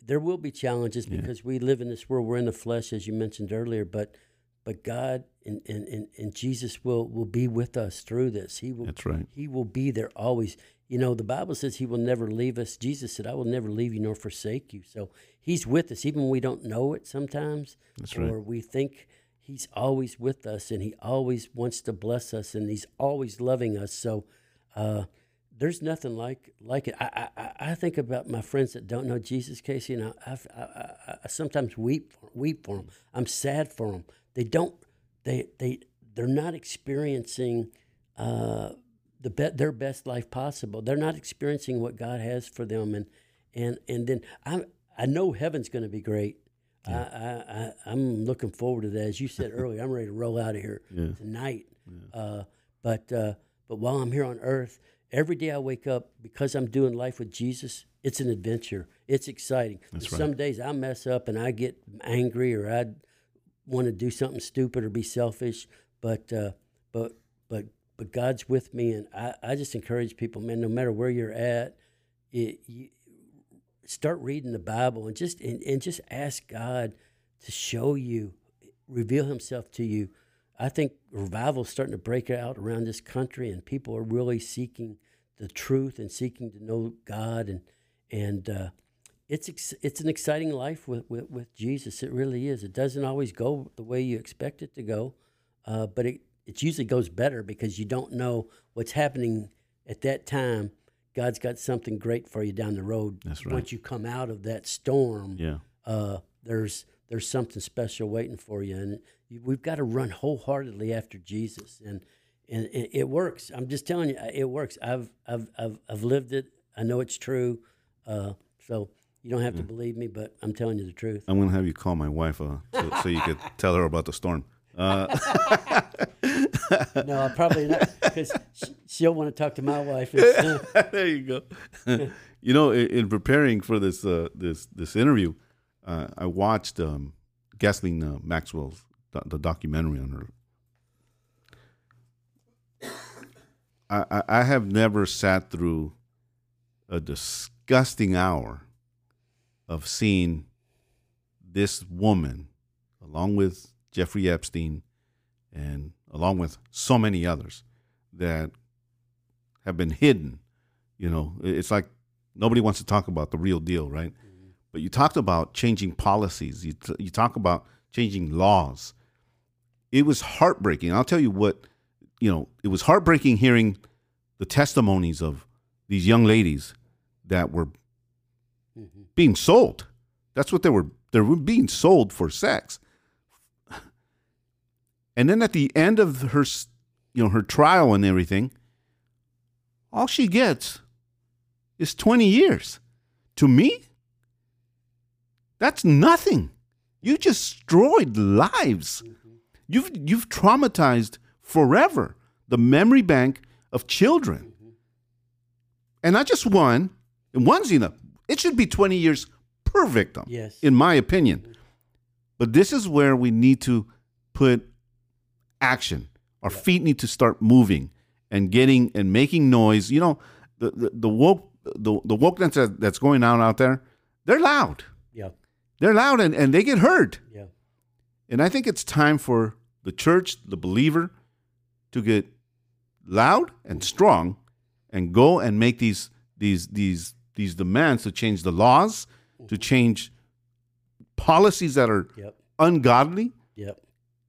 there will be challenges because we live in this world. We're in the flesh, as you mentioned earlier, but but God and, and, and, and Jesus will, will be with us through this. He will That's right. He will be there always. You know, the Bible says He will never leave us. Jesus said, "I will never leave you nor forsake you." So He's with us, even when we don't know it sometimes, That's or right. we think He's always with us, and He always wants to bless us, and He's always loving us. So. Uh, there's nothing like like it. I, I, I- I think about my friends that don't know Jesus, Casey, and I, I, I, I sometimes weep weep for them. I'm sad for them. They don't they they they're not experiencing uh, the be- their best life possible. They're not experiencing what God has for them, and and and then I I know heaven's going to be great. I, I, I I'm looking forward to that. As you said earlier, I'm ready to roll out of here Yeah. tonight. Uh, but uh, but while I'm here on earth, every day I wake up because I'm doing life with Jesus. It's an adventure. It's exciting. Right. Some days I mess up and I get angry or I want to do something stupid or be selfish. But uh, but but God's with me, and I, I just encourage people, man. No matter where you're at, it, you, start reading the Bible and just and, and just ask God to show you, reveal Himself to you. I think revival is starting to break out around this country, and people are really seeking the truth and seeking to know God, and and uh, it's ex- it's an exciting life with, with with Jesus. It really is. It doesn't always go the way you expect it to go, uh, but it it usually goes better because you don't know what's happening at that time. God's got something great for you down the road. That's right. Once you come out of that storm, Yeah. uh, there's there's something special waiting for you, and you, we've got to run wholeheartedly after Jesus, and and it, it works. I'm just telling you, it works. I've I've I've, I've lived it. I know it's true. Uh, so you don't have to believe me, but I'm telling you the truth. I'm gonna have you call my wife uh, so, so you could tell her about the storm. Uh, no, probably not, because she'll want to talk to my wife. There you go. you know, in, in preparing for this uh, this this interview, uh, I watched um, uh, Maxwell's do- the documentary on her. I, I I have never sat through a disgusting hour of seeing this woman, along with Jeffrey Epstein, and along with so many others that have been hidden. You know, it's like nobody wants to talk about the real deal, right? Mm-hmm. But you talked about changing policies. You t- you talk about changing laws. It was heartbreaking. I'll tell you what. You know, it was heartbreaking hearing the testimonies of these young ladies that were mm-hmm. being sold. That's what they were. They were being sold for sex. And then at the end of her, you know, her trial and everything, all she gets is 20 years. To me, that's nothing. You just destroyed lives. Mm-hmm. You've you've traumatized forever the memory bank of children. Mm-hmm. And not just one, and one's enough. It should be 20 years per victim, Yes. in my opinion. Mm-hmm. But this is where we need to put action. Our feet need to start moving and getting and making noise. You know, the the, the woke the the wokeness that, that's going on out there, they're loud. Yeah. They're loud and, and they get heard. Yeah. And I think it's time for the church, the believer, to get loud and strong and go and make these these these these demands to change the laws, to mm-hmm. change policies that are Yep. ungodly Yep.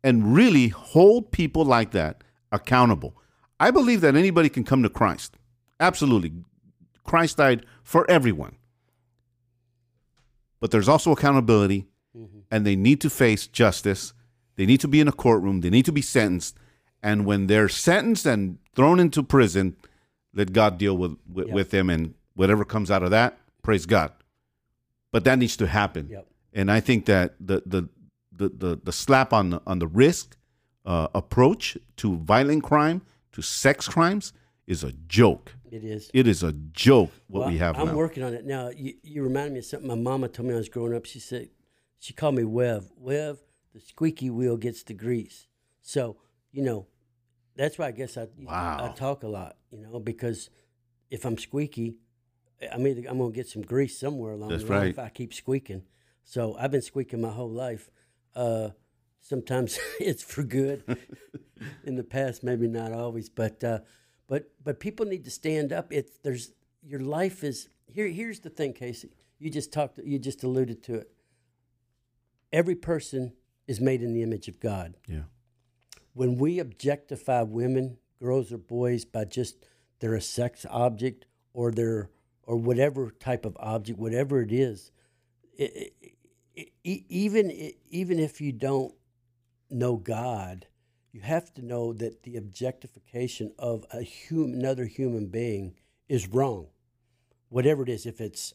And really hold people like that accountable. I believe that anybody can come to Christ. Absolutely. Christ died for everyone. But there's also accountability, mm-hmm. and they need to face justice. They need to be in a courtroom. They need to be sentenced. And when they're sentenced and thrown into prison, let God deal with, with, with them, and whatever comes out of that, praise God. But that needs to happen. Yep. And I think that the the the the, the slap on the, on the wrist uh, approach to violent crime, to sex crimes, is a joke. It is. It is a joke what Well, we have I'm now. working on it now. You, you remind me of something my mama told me when I was growing up. She said, she called me Wev. Wev, the squeaky wheel gets the grease. So, you know, that's why I guess I, I talk a lot, you know, because if I'm squeaky, I'm either, I'm going to get some grease somewhere along That's the line right. if I keep squeaking. So I've been squeaking my whole life. Uh, sometimes it's for good. In the past, maybe not always, but uh, But but people need to stand up. It's there's your life is here. Here's the thing, Casey. You just talked. You just alluded to it. Every person is made in the image of God. Yeah. When we objectify women, girls or boys, by just they're a sex object or they're or whatever type of object, whatever it is, it, it, even even if you don't know God, you have to know that the objectification of a human, another human being is wrong. Whatever it is, if it's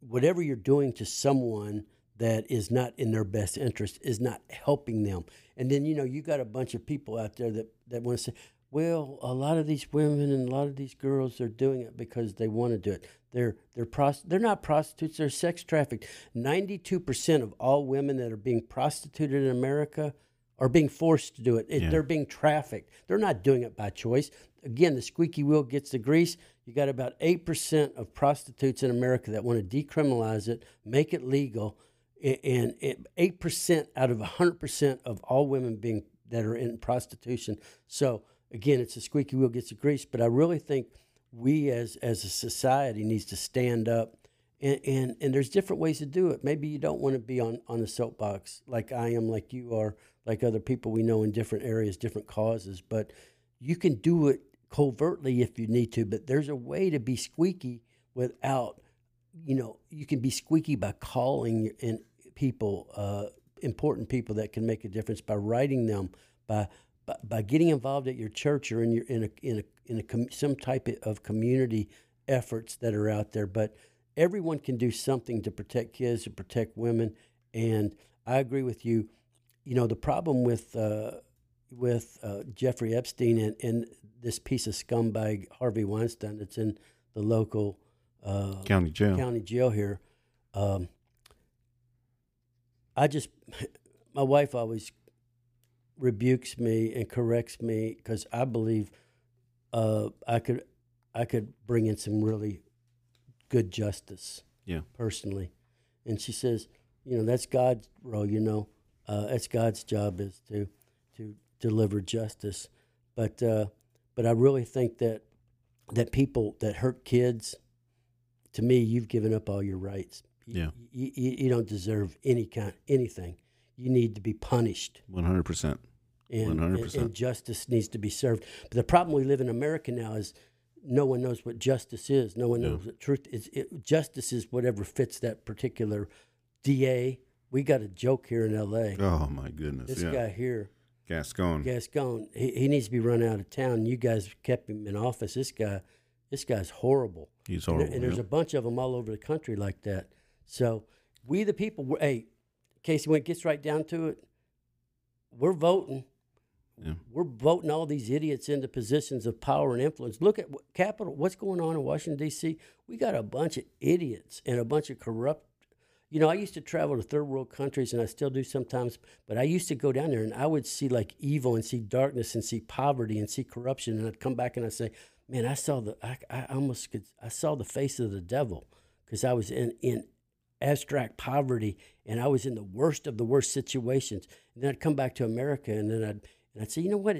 whatever you're doing to someone that is not in their best interest is not helping them. And then you know you got a bunch of people out there that that want to say, well, a lot of these women and a lot of these girls are doing it because they want to do it. They're they're prost- they're not prostitutes. They're sex trafficked. Ninety two percent of all women that are being prostituted in America are being forced to do it. it Yeah. They're being trafficked. They're not doing it by choice. Again, the squeaky wheel gets the grease. You got about eight percent of prostitutes in America that want to decriminalize it, make it legal, and eight percent out of hundred percent of all women being that are in prostitution. So again, it's a squeaky wheel gets the grease. But I really think we as as a society needs to stand up and, and and there's different ways to do it. Maybe you don't want to be on on the soapbox like I am, like you are, like other people we know in different areas, different causes. But you can do it covertly if you need to. But there's a way to be squeaky without, you know, you can be squeaky by calling in people, uh, important people that can make a difference by writing them, by by, by getting involved at your church or in your in a in a in a com- some type of community efforts that are out there. But everyone can do something to protect kids, to protect women, and I agree with you. You know the problem with uh, with uh, Jeffrey Epstein and, and this piece of scumbag Harvey Weinstein that's in the local uh, County jail. County jail here. Um, I just, my wife always rebukes me and corrects me because I believe uh, I could, I could bring in some really good justice. Yeah. Personally, and she says, you know, that's God's role. You know, uh, that's God's job is to to deliver justice. But uh, but I really think that that people that hurt kids, to me, you've given up all your rights. Yeah. You, you, you don't deserve any kind anything. You need to be punished. One hundred percent. And, One hundred and, percent. and justice needs to be served. But the problem we live in America now is no one knows what justice is. No one No. knows what truth is. It, justice is whatever fits that particular DA. We got a joke here in L.A. Oh my goodness. This yeah. guy here, Gascon. Gascon, he, he needs to be run out of town. You guys kept him in office. This guy, this guy's horrible. He's And horrible, And, there's yeah. a bunch of them all over the country like that. So we the people, we're, hey, Casey, when it gets right down to it, we're voting. Yeah. We're voting all these idiots into positions of power and influence. Look at what, Capitol. What's going on in Washington D.C.? We got a bunch of idiots and a bunch of corrupt. You know, I used to travel to third world countries, and I still do sometimes. But I used to go down there, and I would see like evil, and see darkness, and see poverty, and see corruption. And I'd come back and I'd say, "Man, I saw the. I, I almost could. I saw the face of the devil because I was in in abstract poverty, and I was in the worst of the worst situations. And then I'd come back to America, and then I'd and I'd say, you know what,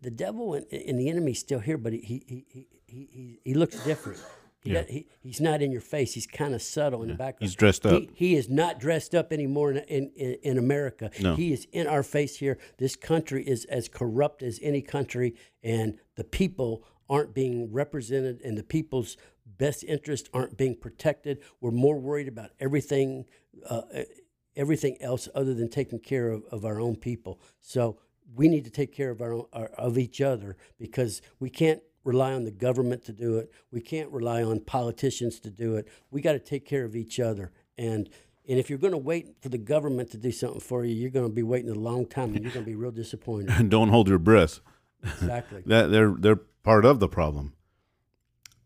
the devil and, and the enemy's still here, but he he he he he, he looks different. He, Yeah. does- he he's not in your face. He's kind of subtle in the background. He's dressed up. He, he is not dressed up anymore in in, in, in America. No. He is in our face here. This country is as corrupt as any country, and the people aren't being represented, and the people's best interests aren't being protected. We're more worried about everything, uh, everything else other than taking care of, of our own people. So we need to take care of our, own, our of each other because we can't rely on the government to do it. We can't rely on politicians to do it. We got to take care of each other. And and if you're going to wait for the government to do something for you, you're going to be waiting a long time, and you're going to be real disappointed. And don't hold your breath. Exactly. that they're they're part of the problem.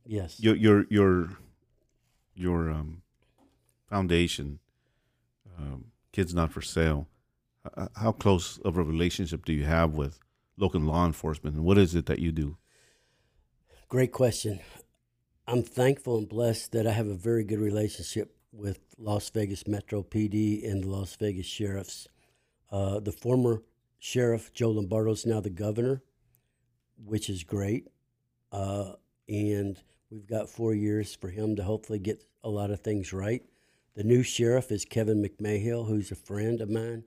Yes. Your your your your um, foundation, um, kids not for sale. Uh, how close of a relationship do you have with local law enforcement, and what is it that you do? Great question. I'm thankful and blessed that I have a very good relationship with Las Vegas Metro PD and the Las Vegas sheriffs. Uh, the former sheriff, Joe Lombardo, is now the governor, which is great. uh, and we've got four years for him to hopefully get a lot of things right. The new sheriff is Kevin McMahill, who's a friend of mine,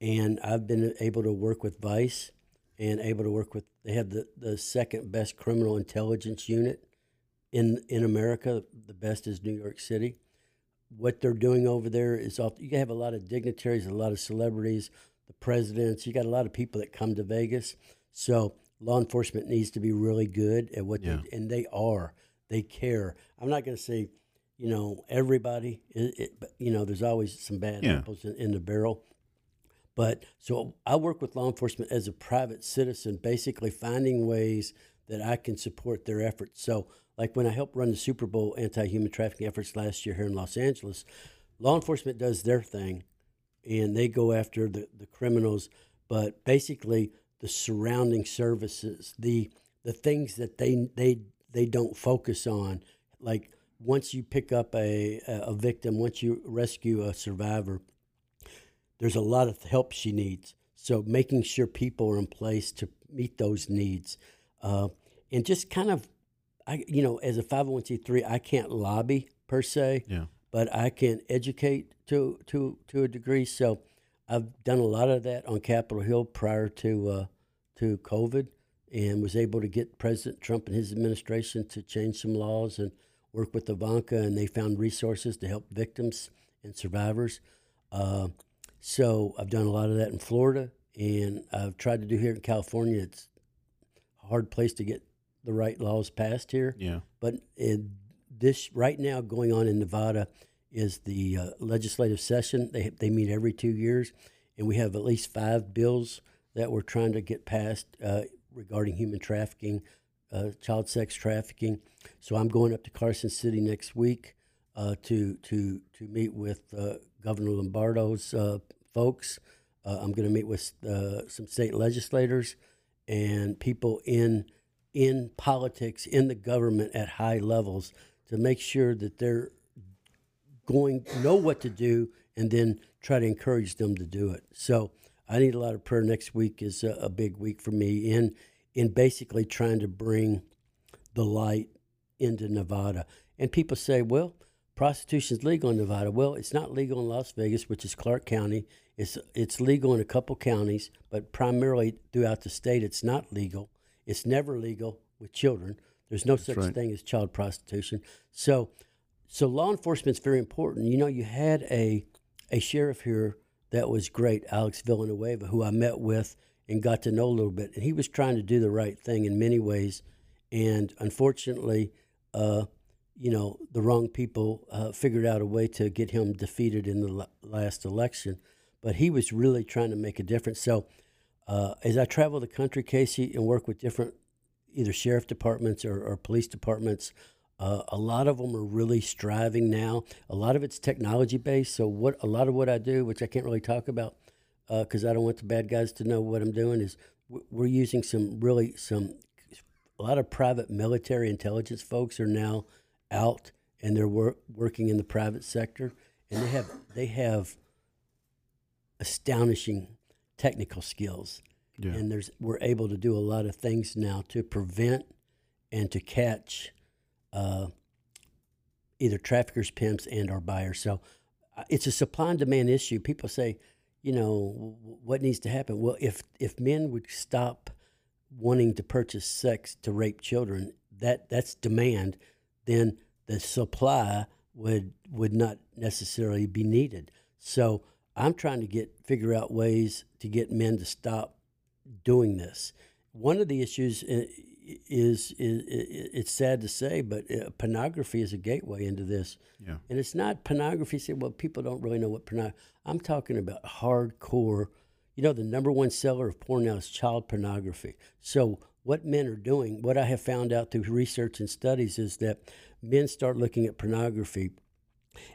and I've been able to work with Vice and able to work with. They have the, the second best criminal intelligence unit in in America. The best is New York City. What they're doing over there is off. You have a lot of dignitaries, a lot of celebrities, the presidents. You got a lot of people that come to Vegas. So law enforcement needs to be really good at what Yeah. they and they are. They care. I'm not going to say, you know, everybody. It, it, but you know, there's always some bad Yeah. apples in, in the barrel. But so I work with law enforcement as a private citizen, basically finding ways that I can support their efforts. So, like when I helped run the Super Bowl anti human trafficking efforts last year here in Los Angeles, law enforcement does their thing and they go after the, the criminals, but basically the surrounding services, the the things that they they they don't focus on, like once you pick up a a victim, once you rescue a survivor, there's a lot of help she needs. So making sure people are in place to meet those needs, uh, and just kind of, I you know, as a 501c3, I can't lobby per se, Yeah. but I can educate to to to a degree. So I've done a lot of that on Capitol Hill prior to uh, to COVID, and was able to get President Trump and his administration to change some laws and work with Ivanka, and they found resources to help victims and survivors. Uh, so I've done a lot of that in Florida, and I've tried to do here in California. It's a hard place to get the right laws passed here. Yeah. But in this right now going on in Nevada is the uh, legislative session. They they meet every two years, and we have at least five bills that we're trying to get passed uh, regarding human trafficking, uh, child sex trafficking. So I'm going up to Carson City next week uh, to to to meet with uh, Governor Lombardo's uh, folks. Uh, I'm going to meet with some state legislators and people in in politics in the government at high levels to make sure that they're going know what to do and then try to encourage them to do it. So I need a lot of prayer. Next week is a, a big week for me in in basically trying to bring the light into Nevada. And people say, well, prostitution's legal in Nevada. Well, it's not legal in Las Vegas, which is Clark County. It's it's legal in a couple counties, but primarily throughout the state, it's not legal. It's never legal with children. There's no such right. thing as child prostitution. So, so law enforcement's very important. You know, you had a a sheriff here that was great, Alex Villanueva, who I met with and got to know a little bit, and he was trying to do the right thing in many ways, and unfortunately, uh, you know, the wrong people uh, figured out a way to get him defeated in the la- last election. But he was really trying to make a difference. So, uh, as I travel the country, Casey, and work with different either sheriff departments or, or police departments, uh, a lot of them are really striving now. A lot of it's technology based. So, what a lot of what I do, which I can't really talk about because I don't want the bad guys to know what I'm doing, is we're using some really some a lot of private military intelligence folks are now out and they're wor- working in the private sector, and they have they have astonishing technical skills, Yeah. and there's we're able to do a lot of things now to prevent and to catch uh, either traffickers, pimps, and or buyers. So uh, it's a supply and demand issue. People say, you know, what needs to happen? Well, if if men would stop wanting to purchase sex to rape children, that that's demand, then the supply would would not necessarily be needed. So I'm trying to get figure out ways to get men to stop doing this. One of the issues i- is, is, it's sad to say, but uh, pornography is a gateway into this. Yeah. And it's not pornography. Say, well, people don't really know what pornography. I'm talking about hardcore. You know, the number one seller of porn now is child pornography. So what men are doing, what I have found out through research and studies, is that men start looking at pornography,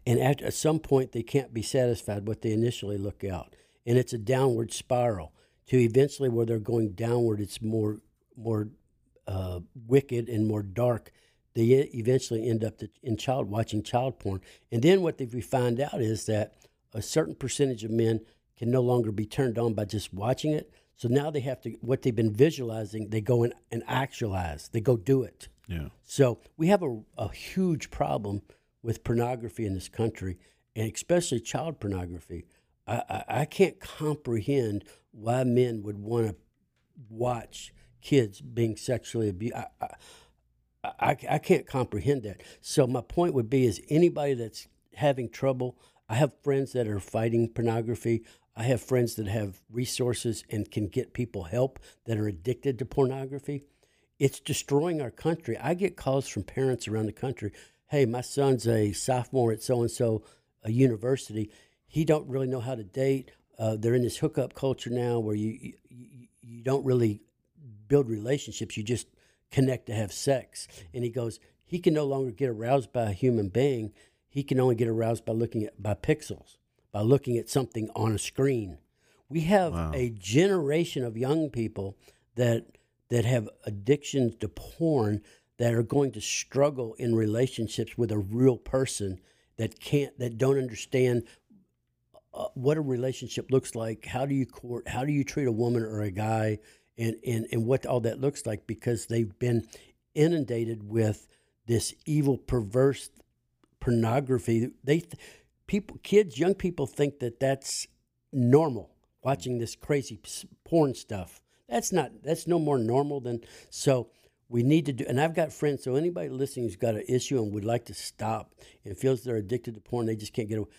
and at, at some point they can't be satisfied with what they initially look out, and it's a downward spiral to eventually where they're going downward. It's more more uh, wicked and more dark. They eventually end up in child watching child porn, and then what they, we find out is that a certain percentage of men can no longer be turned on by just watching it. So now they have to what they've been visualizing, they go and, and actualize. They go do it. Yeah. So we have a, a huge problem with pornography in this country, and especially child pornography. I, I, I can't comprehend why men would want to watch kids being sexually abused. I, I, I, can't comprehend that. So my point would be: is anybody that's having trouble? I have friends that are fighting pornography. I have friends that have resources and can get people help that are addicted to pornography. It's destroying our country. I get calls from parents around the country. Hey, my son's a sophomore at so and so a university. He don't really know how to date. Uh, they're in this hookup culture now where you, you you don't really build relationships. You just connect to have sex. And he goes, he can no longer get aroused by a human being. He can only get aroused by looking at by pixels, by looking at something on a screen. We have Wow. a generation of young people that that have addictions to porn that are going to struggle in relationships with a real person that can't that don't understand uh, what a relationship looks like. How do you court? How do you treat a woman or a guy? And, and, and what all that looks like because they've been inundated with this evil, perverse pornography. They th- people, kids, young people think that that's normal. Watching this crazy porn stuff. That's not. That's no more normal than. So we need to do. And I've got friends. So anybody listening who's got an issue and would like to stop and feels they're addicted to porn, they just can't get away.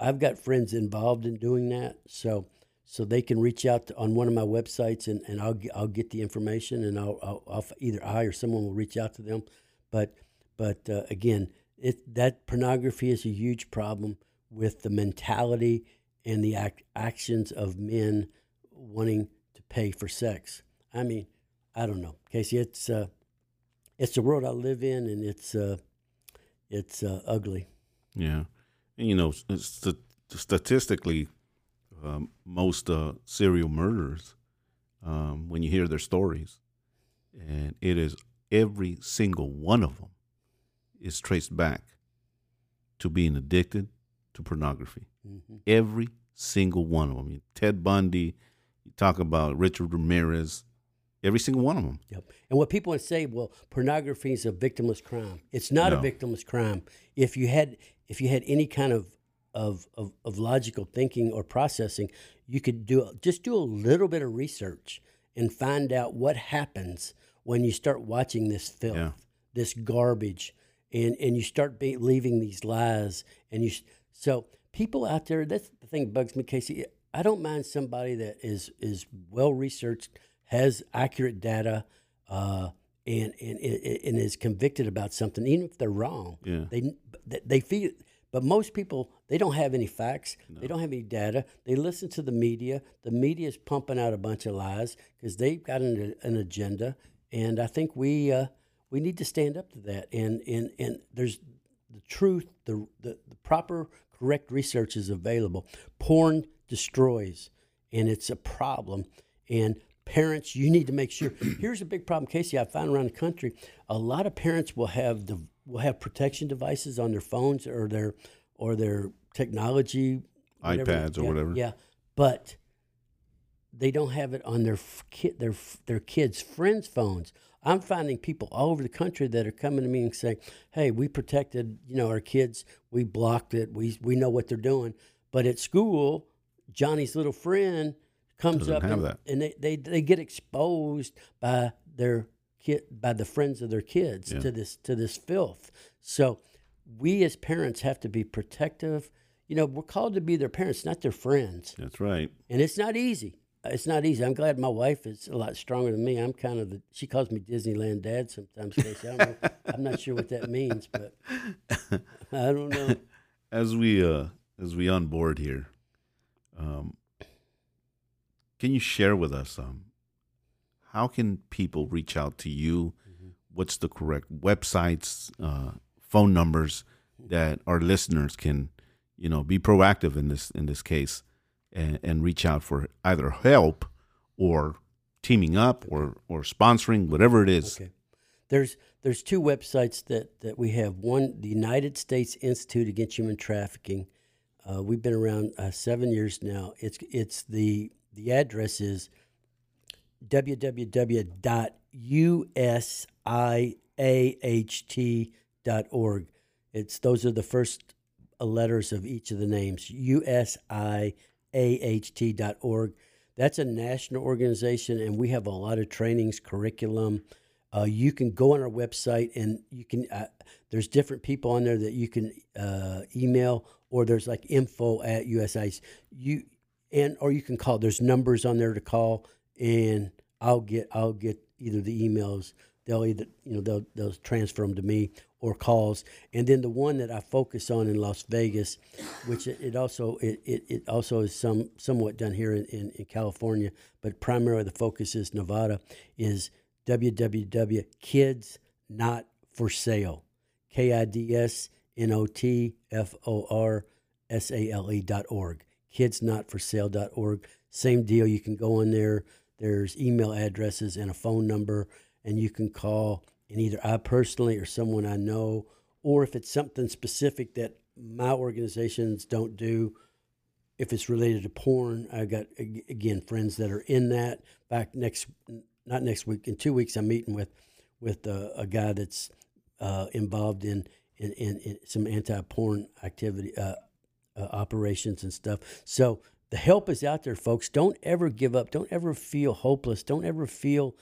I've got friends involved in doing that, so so they can reach out to, on one of my websites, and, and I'll I'll get the information, and I'll, I'll, I'll either I or someone will reach out to them. But but uh, again, it that pornography is a huge problem with the mentality and the act, actions of men wanting to pay for sex. I mean, I don't know, Casey. It's uh, it's the world I live in, and it's uh, it's uh, ugly. Yeah, and you know, st- statistically, um, most uh, serial murderers, um, when you hear their stories, and it is every single one of them is traced back to being addicted to pornography. Mhm. Every single one of them. Ted Bundy, you talk about Richard Ramirez, every single one of them. Yep. And what people would say, well, pornography is a victimless crime. It's not a victimless crime. If you had if you had any kind of of, of, of logical thinking or processing, you could do just do a little bit of research and find out what happens when you start watching this filth, Yeah. this garbage, and and you start believing these lies. And you so people out there. That's the thing that bugs me, Casey. I don't mind somebody that is is well researched, has accurate data, uh, and, and and is convicted about something, even if they're wrong. Yeah. They- they feel. But most people, they don't have any facts. They don't have any data. They listen to the media. The media is pumping out a bunch of lies because they've got an, an agenda. And I think we uh, we need to stand up to that. And and and there's the truth, the, the the proper, correct research is available. Porn destroys, and it's a problem. And parents, you need to make sure. Here's a big problem, Casey. I found around the country, a lot of parents will have the will have protection devices on their phones or their or their technology whatever. iPads or Yeah, whatever. Yeah, but they don't have it on their kid their their kids' friends' phones. I'm finding people all over the country that are coming to me and saying, "Hey, we protected, you know, our kids. We blocked it. We we know what they're doing." But at school, Johnny's little friend comes Doesn't up and, and they, they they get exposed by their kid by the friends of their kids Yeah. to this to this filth. So we as parents have to be protective. You know, we're called to be their parents, not their friends. That's right. And it's not easy. It's not easy. I'm glad my wife is a lot stronger than me. I'm kind of the. She calls me Disneyland Dad sometimes. I don't know, I'm not sure what that means, but I don't know. As we uh as we on board here, um, can you share with us um how can people reach out to you? What's the correct websites, uh, phone numbers that our listeners can, you know, be proactive in this in this case and, and reach out for either help or teaming up or or sponsoring whatever it is. Okay. There's there's two websites that, that we have. One, the United States Institute Against Human Trafficking. Uh, we've been around uh, seven years now. It's it's the the address is www.usiaht.org. It's those are the first uh, letters of each of the names. usiaht.org. That's a national organization, and we have a lot of trainings, curriculum. Uh, you can go on our website, and you can. Uh, there's different people on there that you can uh, email, or there's like info at USIS. You and or you can call. There's numbers on there to call, and I'll get I'll get either the emails. They'll either you know they'll they'll transfer them to me or calls, and then the one that I focus on in Las Vegas, which it, also it, it, it also is some somewhat done here in, in, in California, but primarily the focus is Nevada, is www.kidsnotforsale, K I D S N O T F O R S A L E dot org, kidsnotforsale.org. Same deal. You can go on there. There's email addresses and a phone number, and you can call. And either I personally or someone I know, or if it's something specific that my organizations don't do, if it's related to porn, I got again friends that are in that. Back next, not next week, in two weeks, I'm meeting with with uh, a guy that's uh, involved in in, in, in some anti porn activity uh, uh, operations and stuff. So the help is out there, folks. Don't ever give up. Don't ever feel hopeless. Don't ever feel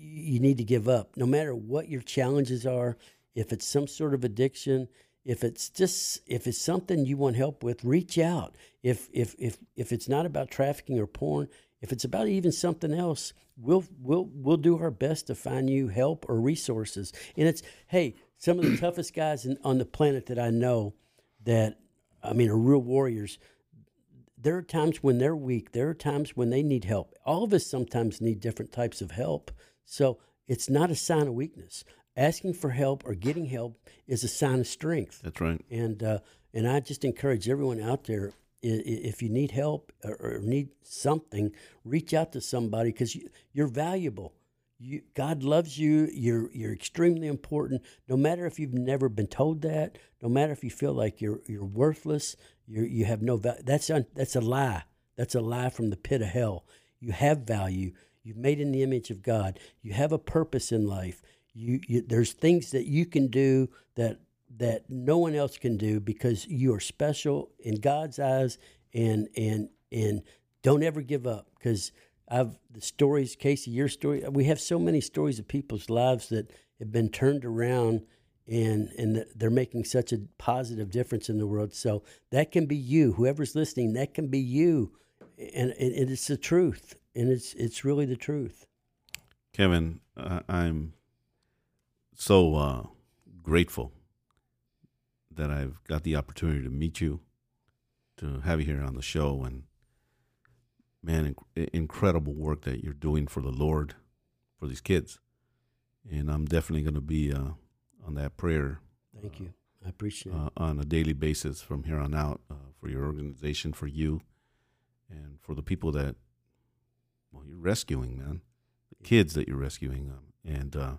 you need to give up. No matter what your challenges are, if it's some sort of addiction, if it's just if it's something you want help with, reach out. If if if if it's not about trafficking or porn, if it's about even something else, we'll we'll we'll do our best to find you help or resources. And it's hey, some of the toughest guys in, on the planet that I know that I mean are real warriors. There are times when they're weak. There are times when they need help. All of us sometimes need different types of help. So it's not a sign of weakness. Asking for help or getting help is a sign of strength. That's right. And uh, and I just encourage everyone out there if you need help or, need something, reach out to somebody because you, you're valuable. You, God loves you. You're you're extremely important. No matter if you've never been told that, no matter if you feel like you're you're worthless, you you have no value. That's un, that's a lie. That's a lie from the pit of hell. You have value. You've made in the image of God. You have a purpose in life. You, you there's things that you can do that that no one else can do because you are special in God's eyes and and and don't ever give up because I've the stories Casey your story we have so many stories of people's lives that have been turned around and and they're making such a positive difference in the world so that can be you whoever's listening that can be you and, and, and it's the truth and it's it's really the truth. Kevin, uh, I'm so uh, grateful that I've got the opportunity to meet you, to have you here on the show, and man, inc- incredible work that you're doing for the Lord, for these kids, and I'm definitely going to be uh, on that prayer. thank you. I appreciate uh, it on a daily basis from here on out uh, for your organization, for you, and for the people that well you're rescuing, man, the kids that you're rescuing, um, and uh,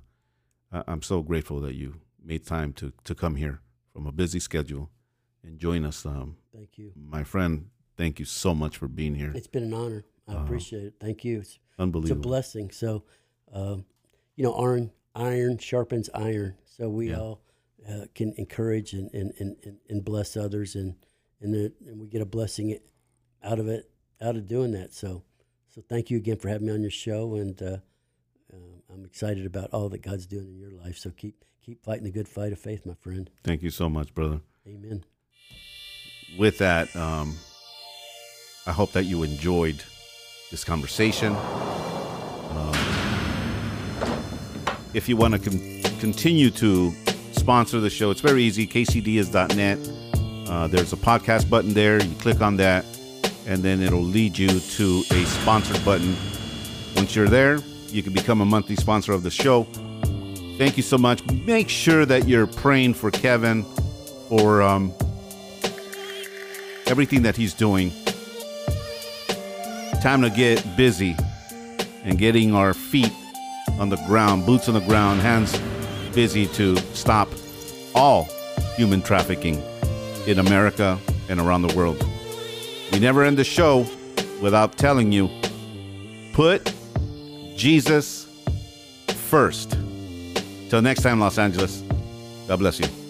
I- I'm so grateful that you made time to to come here from a busy schedule and join us. Um, thank you my friend. Thank you so much for being here. It's been an honor. I Uh, appreciate it. Thank you. It's, it's a blessing. So, um, you know, iron iron sharpens iron. So we Yeah. all uh, can encourage and, and, and, and- and bless others, and and, the, and we get a blessing out of it, out of doing that. So, so thank you again for having me on your show, and uh, um I'm excited about all that God's doing in your life. So keep keep fighting the good fight of faith, my friend. Thank you so much, brother. Amen. with that, um, I hope that you enjoyed this conversation. Um, if you want to con- continue to sponsor the show, it's very easy. caseydiaz.net. Uh, there's a podcast button there. You click on that, and then it'll lead you to a sponsored button. Once you're there, you can become a monthly sponsor of the show. Thank you so much. Make sure that you're praying for Kevin for um, everything that he's doing. Time to get busy and getting our feet on the ground, boots on the ground, hands busy to stop all human trafficking in America and around the world. We never end the show without telling you put Jesus first. Till next time, Los Angeles. God bless you.